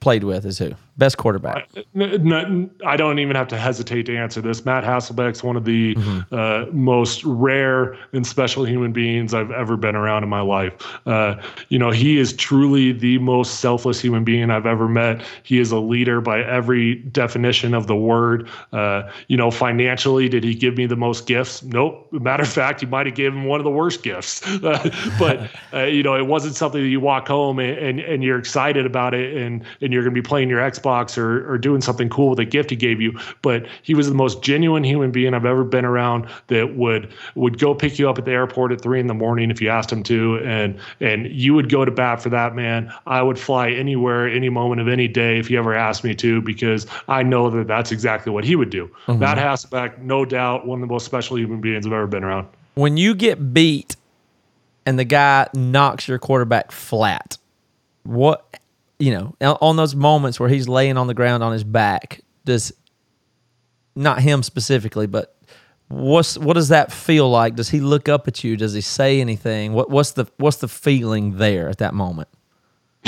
played with is who? Best quarterback. I don't even have to hesitate to answer this. Matt Hasselbeck's one of the uh, most rare and special human beings I've ever been around in my life. Uh, you know, he is truly the most selfless human being I've ever met. He is a leader by every definition of the word. Uh, you know, financially, did he give me the most gifts? Nope. Matter of fact, he might have given him one of the worst gifts. but uh, you know, it wasn't something that you walk home and, and, and you're excited about it and and you're going to be playing your Xbox or or doing something cool with a gift he gave you. But he was the most genuine human being I've ever been around that would would go pick you up at the airport at three in the morning if you asked him to, and and you would go to bat for that man. I would fly anywhere, any moment of any day if he ever asked me to, because I know that that's exactly what he would do. Mm-hmm. Matt Hasselbeck, no doubt, one of the most special human beings I've ever been around. When you get beat and the guy knocks your quarterback flat, what you know on- those moments where he's laying on the ground on his back, does not him specifically, but what's what does that feel like? Does he look up at you? Does he say anything? What what's the what's the feeling there at that moment?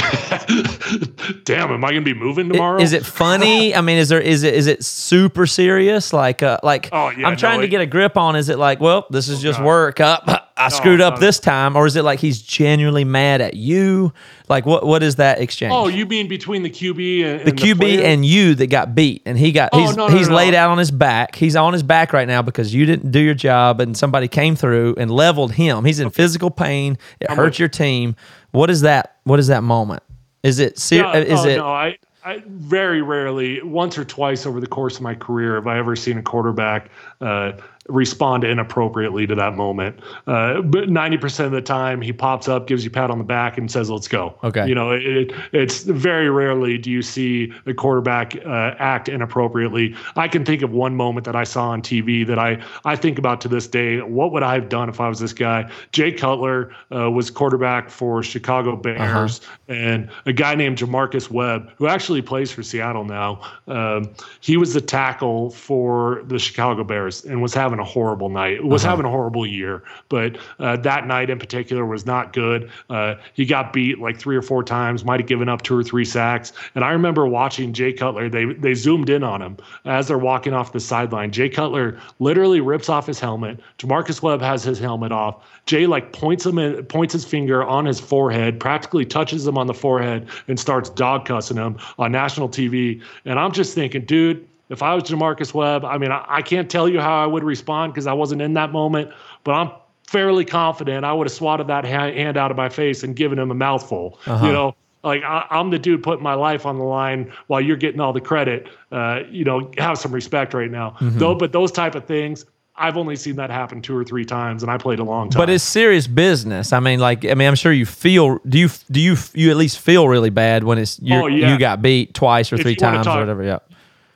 Damn, am I going to be moving tomorrow? Is it funny? I mean, is there is it is it super serious? Like uh like Oh, yeah, I'm trying no, to it- get a grip on. Is it like, well, this is just God. work up. I screwed up this time, or is it like he's genuinely mad at you? Like what what is that exchange? Oh, you mean between the QB and, the and QB player? and you that got beat, and he got Oh, he's no, no, he's no, laid out on his back. He's on his back right now because you didn't do your job, and somebody came through and leveled him. He's in physical pain. It hurt your team. What is that? What is that moment? Is it ser- No, is oh, it? No, I, I very rarely, once or twice over the course of my career, have I ever seen a quarterback uh, respond inappropriately to that moment. Uh, but ninety percent of the time, he pops up, gives you a pat on the back, and says, "Let's go." Okay. You know, it, it, it's very rarely do you see a quarterback uh, act inappropriately. I can think of one moment that I saw on TV that I I think about to this day. What would I have done if I was this guy? Jay Cutler uh, was quarterback for Chicago Bears, and a guy named J'Marcus Webb, who actually plays for Seattle now. Um, he was the tackle for the Chicago Bears and was having a horrible night. Was having a horrible year, but uh, that night in particular was not good. Uh, he got beat like three or four times. Might have given up two or three sacks. And I remember watching Jay Cutler. They they zoomed in on him as they're walking off the sideline. Jay Cutler literally rips off his helmet. J'Marcus Webb has his helmet off. Jay like points him in, points his finger on his forehead, practically touches him on the forehead, and starts dog cussing him on national TV. And I'm just thinking, dude, if I was J'Marcus Webb, I mean, I, I can't tell you how I would respond because I wasn't in that moment, but I'm fairly confident I would have swatted that ha- hand out of my face and given him a mouthful. You know, like I, I'm the dude putting my life on the line while you're getting all the credit. Uh, you know, have some respect right now. Though, but those type of things. I've only seen that happen two or three times, and I played a long time. But it's serious business. I mean, like, I mean, I'm sure you feel. Do you do you you at least feel really bad when it's you Oh, yeah. you got beat twice or If three times or whatever? Yeah.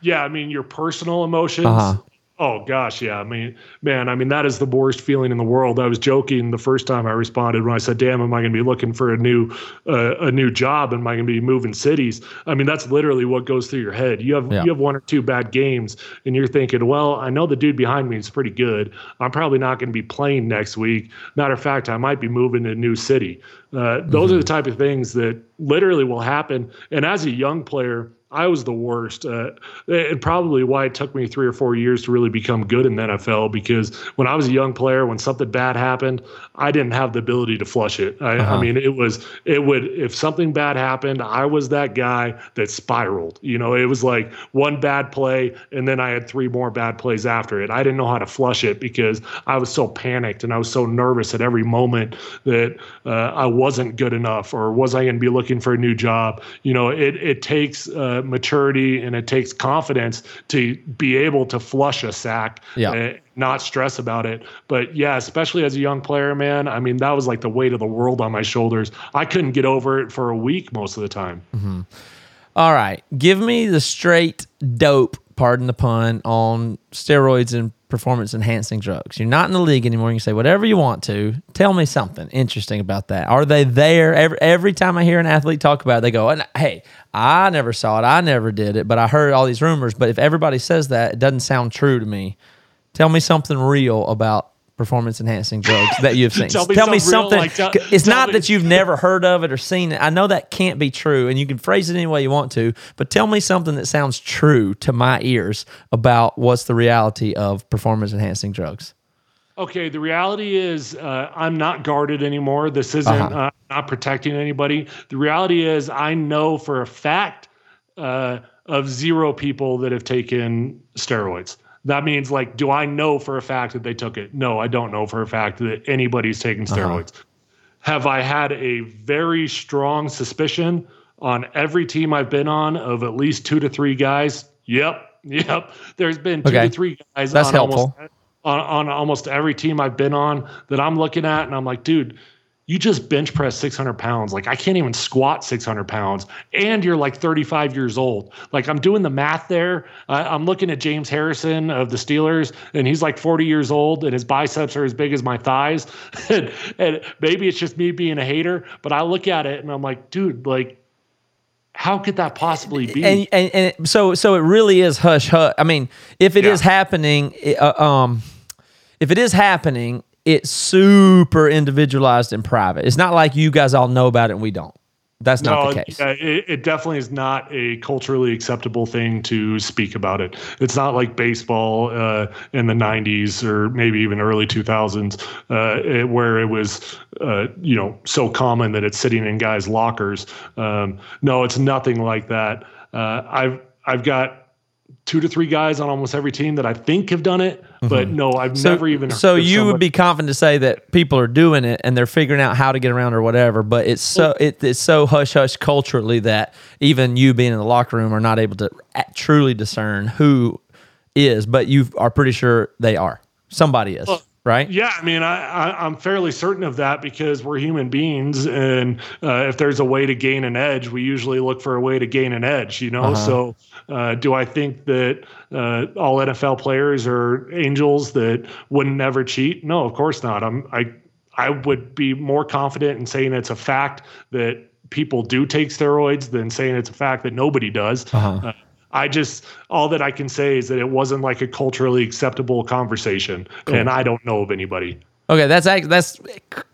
Yeah, I mean, your personal emotions Uh-huh. Oh gosh, yeah. I mean, man, I mean that is the worst feeling in the world. I was joking the first time I responded when I said, "Damn, am I going to be looking for a new uh, a new job? Am I going to be moving cities?" I mean, that's literally what goes through your head. You have Yeah. you have one or two bad games, and you're thinking, "Well, I know the dude behind me is pretty good. I'm probably not going to be playing next week. Matter of fact, I might be moving to a new city." Uh, those are the type of things that literally will happen. And as a young player. I was the worst, uh, and probably why it took me three or four years to really become good in the NFL. Because when I was a young player, when something bad happened, I didn't have the ability to flush it. I, I mean, it was it would if something bad happened, I was that guy that spiraled. You know, it was like one bad play, and then I had three more bad plays after it. I didn't know how to flush it because I was so panicked and I was so nervous at every moment that uh, I wasn't good enough, or was I going to be looking for a new job? You know, it it takes uh, maturity and it takes confidence to be able to flush a sack. Yeah. not stress about it. But yeah, especially as a young player, man, I mean, that was like the weight of the world on my shoulders. I couldn't get over it for a week most of the time. Mm-hmm. All right. Give me the straight dope, pardon the pun, on steroids and performance enhancing drugs. You're not in the league anymore. You can say whatever you want to. Tell me something interesting about that. Are they there? Every, every time I hear an athlete talk about it, they go, "And, hey, I never saw it. I never did it, but I heard all these rumors. But if everybody says that, it doesn't sound true to me. Tell me something real about performance enhancing drugs that you've seen. Tell me tell me something real, like, tell- it's tell not me- that you've never heard of it or seen it. I know that can't be true, and you can phrase it any way you want to, but tell me something that sounds true to my ears about what's the reality of performance enhancing drugs. Okay, the reality is uh, I'm not guarded anymore. This isn't Uh-huh. uh, not protecting anybody. The reality is I know for a fact uh, of zero people that have taken steroids. That means like, do I know for a fact that they took it? No, I don't know for a fact that anybody's taking uh-huh. steroids. Have I had a very strong suspicion on every team I've been on of at least two to three guys? Yep, yep. There's been two Okay. to three guys That's on almost helpful. on, on almost every team I've been on that I'm looking at, and I'm like, dude, you just bench press 600 pounds. Like, I can't even squat 600 pounds, and you're like 35 years old. Like, I'm doing the math there. I, I'm looking at James Harrison of the Steelers, and he's like 40 years old, and his biceps are as big as my thighs. and, and maybe it's just me being a hater, but I look at it and I'm like, dude, like, how could that possibly be? And, and and so so it really is hush hush. I mean, if it is Yeah. happening, uh, um, if it is happening, it's super individualized and private. It's not like you guys all know about it and we don't. That's not the case. it, it definitely is not a culturally acceptable thing to speak about it. It's not like baseball uh, in the '90s or maybe even early 2000s, uh, it, where it was, uh, you know, so common that it's sitting in guys' lockers. Um, no, it's nothing like that. Uh, I've I've got two to three guys on almost every team that I think have done it, but no, I've So, never even. so heard of you would be confident to say that people are doing it and they're figuring out how to get around or whatever. But it's so it, it's so hush hush culturally that even you being in the locker room are not able to truly discern who is. But you are pretty sure they are. Somebody is right. Yeah, I mean, I, I, I'm fairly certain of that because we're human beings, and uh, if there's a way to gain an edge, we usually look for a way to gain an edge. You know, so uh, do I think that uh, all NFL players are angels that wouldn't never cheat? No, of course not. I'm I I would be more confident in saying it's a fact that people do take steroids than saying it's a fact that nobody does. Uh, I just all that I can say is that it wasn't like a culturally acceptable conversation, and I don't know of anybody. Okay, that's that's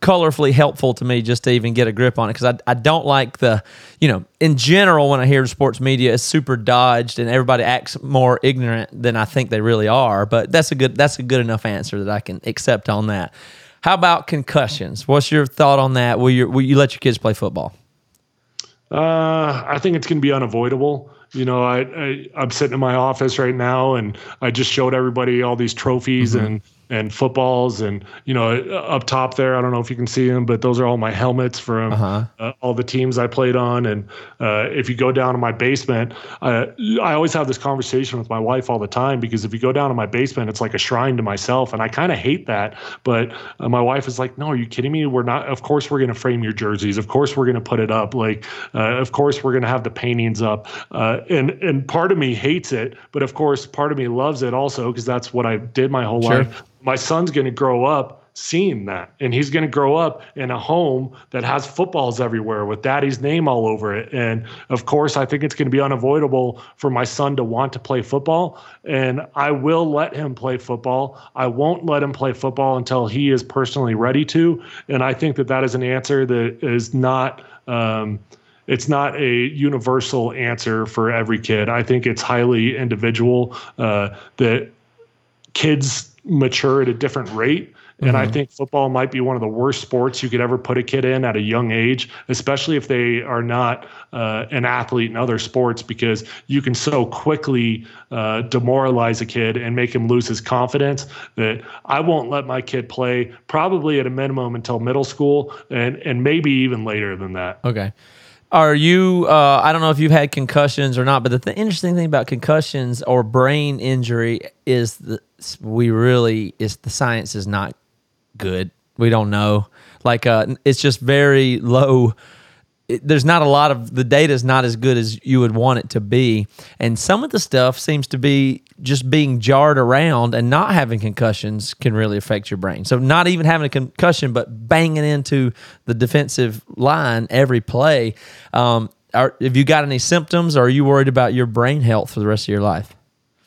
colorfully helpful to me just to even get a grip on it because I, I don't like the you know in general when I hear sports media is super dodged and everybody acts more ignorant than I think they really are. But that's a good that's a good enough answer that I can accept on that. How about concussions? What's your thought on that? Will you will you let your kids play football? Uh, I think it's going to be unavoidable. You know, I, I I'm sitting in my office right now, and I just showed everybody all these trophies, and and footballs and you know up top there i don't know if you can see them but those are all my helmets from Uh-huh. uh, all the teams i played on. And uh, if you go down to my basement uh, i always have this conversation with my wife all the time because if you go down to my basement it's like a shrine to myself. And i kind of hate that but uh, my wife is like no are you kidding me? We're not of course we're going to frame your jerseys. Of course we're going to put it up. Like uh, of course we're going to have the paintings up. Uh, and and part of me hates it but of course part of me loves it also because that's what i did my whole Sure. life my son's going to grow up seeing that and he's going to grow up in a home that has footballs everywhere with daddy's name all over it and of course i think it's going to be unavoidable for my son to want to play football and i will let him play football i won't let him play football until he is personally ready to and i think that that is an answer that is not um, it's not a universal answer for every kid. I think it's highly individual. Uh, that kids mature at a different rate. And I think football might be one of the worst sports you could ever put a kid in at a young age, especially if they are not uh, an athlete in other sports, because you can so quickly uh, demoralize a kid and make him lose his confidence that I won't let my kid play probably at a minimum until middle school and, and maybe even later than that. Okay. Are you? Uh, I don't know if you've had concussions or not, but the th- interesting thing about concussions or brain injury is that we really is the science is not good. We don't know. Like uh, it's just very low. It, there's not a lot of the data is not as good as you would want it to be, and some of the stuff seems to be just being jarred around and not having concussions can really affect your brain. So not even having a concussion, but banging into the defensive line every play. Um, are, have you got any symptoms, or are you worried about your brain health for the rest of your life?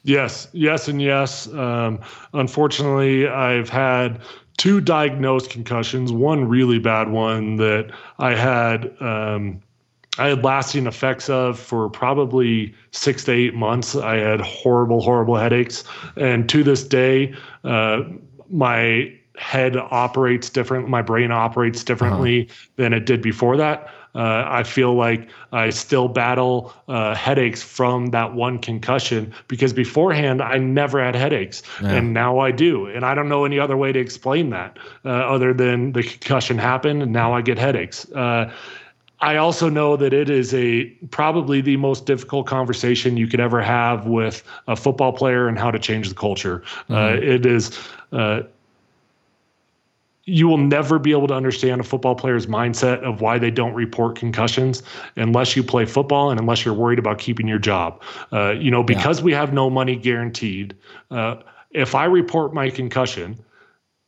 Yes, yes, and yes. Um, unfortunately, I've had two diagnosed concussions. One really bad one that I had. Um, I had lasting effects of for probably six to eight months. I had horrible, horrible headaches, and to this day, uh, my head operates different. My brain operates differently than it did before that. Uh, I feel like I still battle uh, headaches from that one concussion because beforehand I never had headaches, and now I do. And I don't know any other way to explain that uh, other than the concussion happened, and now I get headaches. Uh, I also know that it is a probably the most difficult conversation you could ever have with a football player and how to change the culture. Uh, it is. You will never be able to understand a football player's mindset of why they don't report concussions unless you play football and unless you're worried about keeping your job. Uh, you know, because we have no money guaranteed. Uh, if I report my concussion,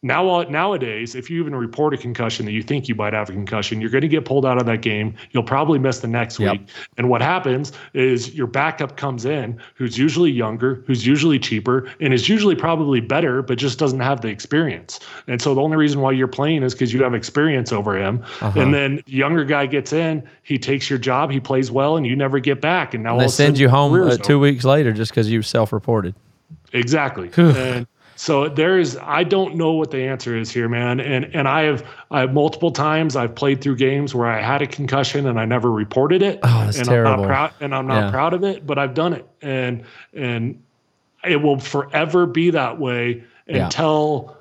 now nowadays, if you even report a concussion that you think you might have a concussion, you're going to get pulled out of that game. You'll probably miss the next Yep. week. And what happens is your backup comes in, who's usually younger, who's usually cheaper, and is usually probably better, but just doesn't have the experience. And so the only reason why you're playing is because you have experience over him. Uh-huh. And then the younger guy gets in, he takes your job, he plays well, and you never get back. And now all They of a sudden send you home uh, two weeks later just because you self-reported. Exactly. and so there is I don't know what the answer is here, man. And and I have I have multiple times I've played through games where I had a concussion and I never reported it. Oh, that's and terrible. I'm not proud and I'm not Yeah. proud of it, but I've done it. And and it will forever be that way Yeah. until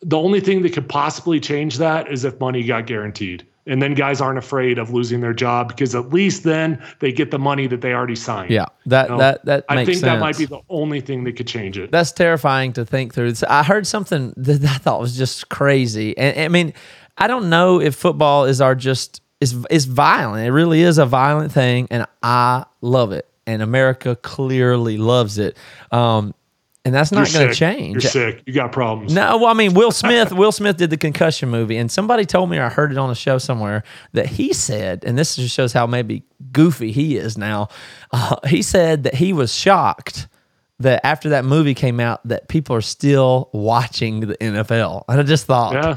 the only thing that could possibly change that is if money got guaranteed. And then guys aren't afraid of losing their job because at least then they get the money that they already signed. Yeah, that You know? that that I think that might be the only thing that could change it. that's terrifying to think through. I heard something that I thought was just crazy. And I mean, I don't know if football is our just is is violent. It really is a violent thing, and I love it. And America clearly loves it. Um, and that's not going to change. You're sick. You got problems. No, well, I mean, Will Smith. Will Smith did the concussion movie, and somebody told me, or I heard it on a show somewhere, that he said, and this just shows how maybe goofy he is now. Uh, he said that he was shocked that after that movie came out, that people are still watching the NFL. And I just thought, Yeah.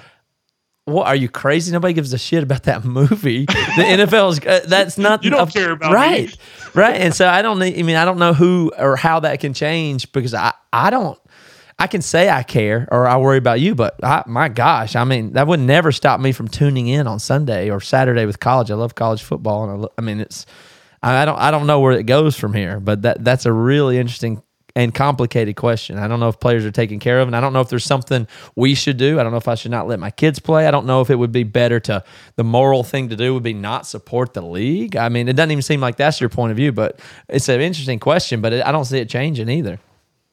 What are you crazy? Nobody gives a shit about that movie. The NFL is uh, that's not You don't care about me. right, right. And so I don't need. I mean, I don't know who or how that can change because I I don't. I can say I care or I worry about you, but I, my gosh, I mean, that would never stop me from tuning in on Sunday or Saturday with college. I love college football, and I, lo- I mean, it's I I don't I don't know where it goes from here, but that that's a really interesting and complicated question. I don't know if players are taken care of, and I don't know if there's something we should do. I don't know if I should not let my kids play. I don't know if it would be better to the moral thing to do would be not support the league. I mean, it doesn't even seem like that's your point of view, but it's an interesting question. But it, I don't see it changing either.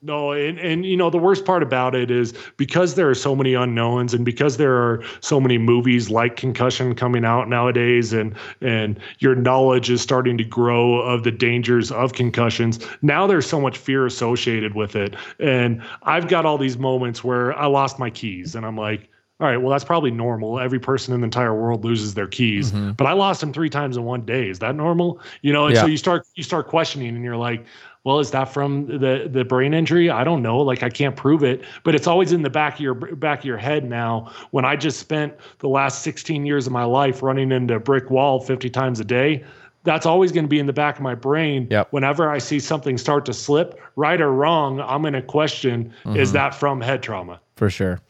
No, and, and you know the worst part about it is because there are so many unknowns and because there are so many movies like Concussion coming out nowadays and and your knowledge is starting to grow of the dangers of concussions. Now there's so much fear associated with it. And I've got all these moments where I lost my keys and I'm like all right, well, that's probably normal. Every person in the entire world loses their keys, mm-hmm. but I lost them three times in one day. Is that normal? You know, and so you start you start questioning, and you're like, well, is that from the the brain injury? I don't know. Like I can't prove it, but it's always in the back of your back of your head now. When I just spent the last 16 years of my life running into a brick wall 50 times a day. That's always going to be in the back of my brain. Yep. Whenever I see something start to slip, right or wrong, I'm going to question: Is mm-hmm. that from head trauma? for sure.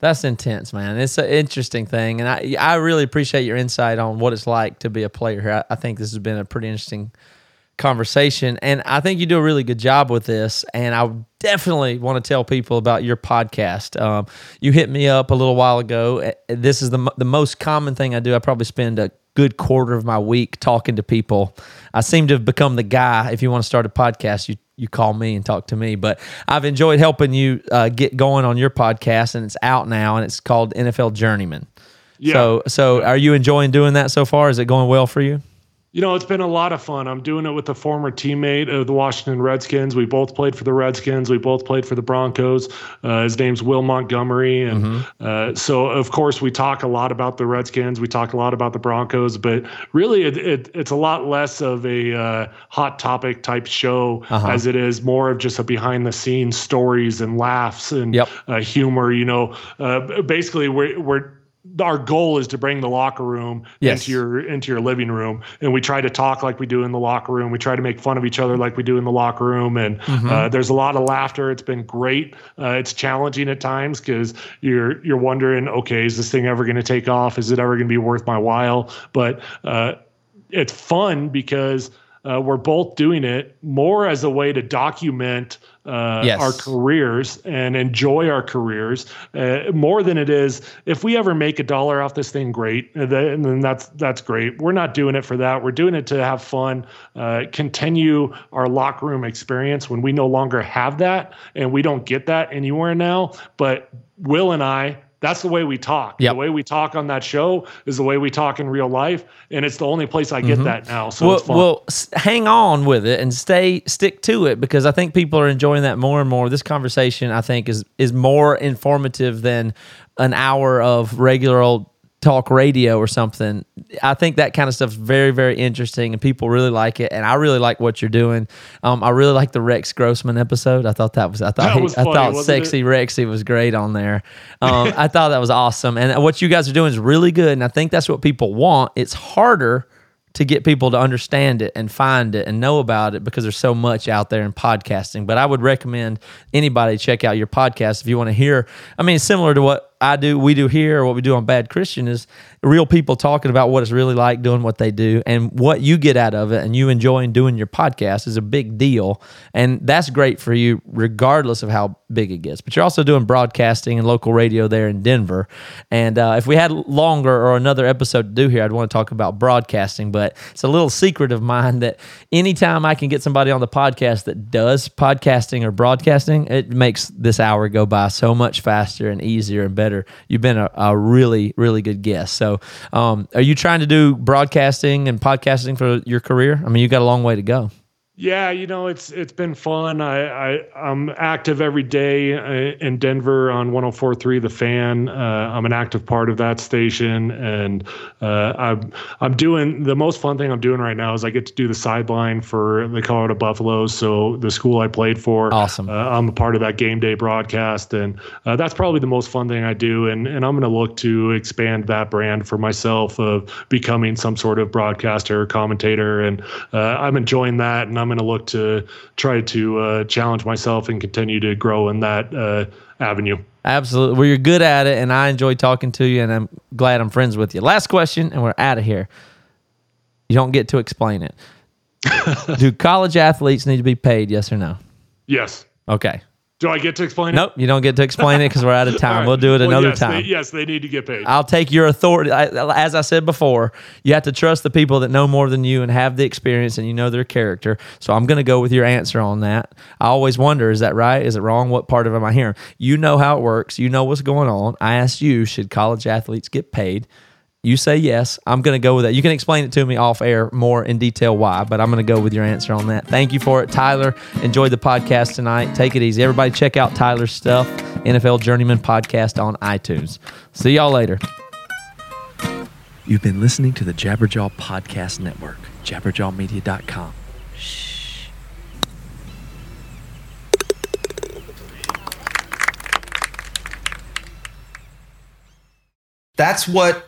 That's intense, man. It's an interesting thing, and I I really appreciate your insight on what it's like to be a player here. I, I think this has been a pretty interesting conversation, and I think you do a really good job with this. And I definitely want to tell people about your podcast. Um, you hit me up a little while ago. This is the the most common thing I do. I probably spend a good quarter of my week talking to people. I seem to have become the guy. If you want to start a podcast, you you call me and talk to me. But I've enjoyed helping you uh, get going on your podcast, and it's out now, and it's called NFL Journeyman. Yeah. So so are you enjoying doing that so far? Is it going well for you? You know, it's been a lot of fun. I'm doing it with a former teammate of the Washington Redskins. We both played for the Redskins. We both played for the Broncos. Uh, his name's Will Montgomery. And uh, so, of course, we talk a lot about the Redskins. We talk a lot about the Broncos, but really, it, it, it's a lot less of a uh, hot topic type show as it is more of just a behind the scenes stories and laughs and Yep. uh, humor. You know, uh, basically, we're, we're our goal is to bring the locker room Yes. into your into your living room. And we try to talk like we do in the locker room. We try to make fun of each other like we do in the locker room. And uh, there's a lot of laughter. It's been great. Uh, it's challenging at times because you're you're wondering okay is this thing ever going to take off? Is it ever going to be worth my while? But uh, it's fun because uh, we're both doing it more as a way to document uh, Yes. our careers and enjoy our careers uh, more than it is if we ever make a dollar off this thing great. Uh, then and then that's that's great. We're not doing it for that. We're doing it to have fun uh, continue our locker room experience when we no longer have that and we don't get that anywhere now. But will and i that's the way we talk. Yep. The way we talk on that show is the way we talk in real life, and it's the only place I get mm-hmm. that now. So well, it's fun. well, hang on with it and stay stick to it because I think people are enjoying that more and more. This conversation, I think, is is more informative than an hour of regular old talk radio or something. I think that kind of stuff's very, very interesting, and people really like it. And I really like what you're doing. Um, I really like the Rex Grossman episode. I thought that was I thought he, was I thought wasn't it? sexy Rexy was great on there. Um, I thought that was awesome, and what you guys are doing is really good. And I think that's what people want. It's harder to get people to understand it and find it and know about it because there's so much out there in podcasting. But I would recommend anybody check out your podcast if you want to hear. I mean, similar to what I do, we do here, what we do on Bad Christian is real people talking about what it's really like doing what they do and what you get out of it and you enjoying doing your podcast is a big deal. And that's great for you, regardless of how big it gets. But you're also doing broadcasting and local radio there in Denver. And uh, if we had longer or another episode to do here, I'd want to talk about broadcasting. But it's a little secret of mine that anytime I can get somebody on the podcast that does podcasting or broadcasting, it makes this hour go by so much faster and easier and better. You've been a, a really, really good guest. So, um, are you trying to do broadcasting and podcasting for your career? I mean, you got a long way to go. Yeah, you know, it's it's been fun. I, I I'm active every day uh, in Denver on 104.3 The Fan. Uh, I'm an active part of that station, and uh, I'm I'm doing the most fun thing I'm doing right now is I get to do the sideline for the Colorado Buffaloes. So the school I played for, Awesome. Uh, I'm a part of that game day broadcast, and uh, that's probably the most fun thing I do. And and I'm going to look to expand that brand for myself of becoming some sort of broadcaster or commentator. And uh, I'm enjoying that, and I'm going to look to try to uh, challenge myself and continue to grow in that uh, avenue. Absolutely. Well, you're good at it, and I enjoy talking to you, and I'm glad I'm friends with you. Last question, and we're out of here. You don't get to explain it. Do college athletes need to be paid? Yes or no? Yes. Okay. Do I get to explain it? Nope, you don't get to explain it because we're out of time. Right. We'll do it Well, another yes, time. They, yes, they need to get paid. I'll take your authority. I, as I said before, you have to trust the people that know more than you and have the experience and you know their character. So I'm going to go with your answer on that. I always wonder is that right? Is it wrong? What part of it am I hearing? You know how it works. You know what's going on. I asked you, should college athletes get paid? You say yes. I'm going to go with that. You can explain it to me off air more in detail why, but I'm going to go with your answer on that. Thank you for it, Tyler. Enjoyed the podcast tonight. Take it easy. Everybody, check out Tyler's stuff, NFL Journeyman Podcast on iTunes. See y'all later. You've been listening to the Jabberjaw Podcast Network, jabberjawmedia.com. Shh. That's what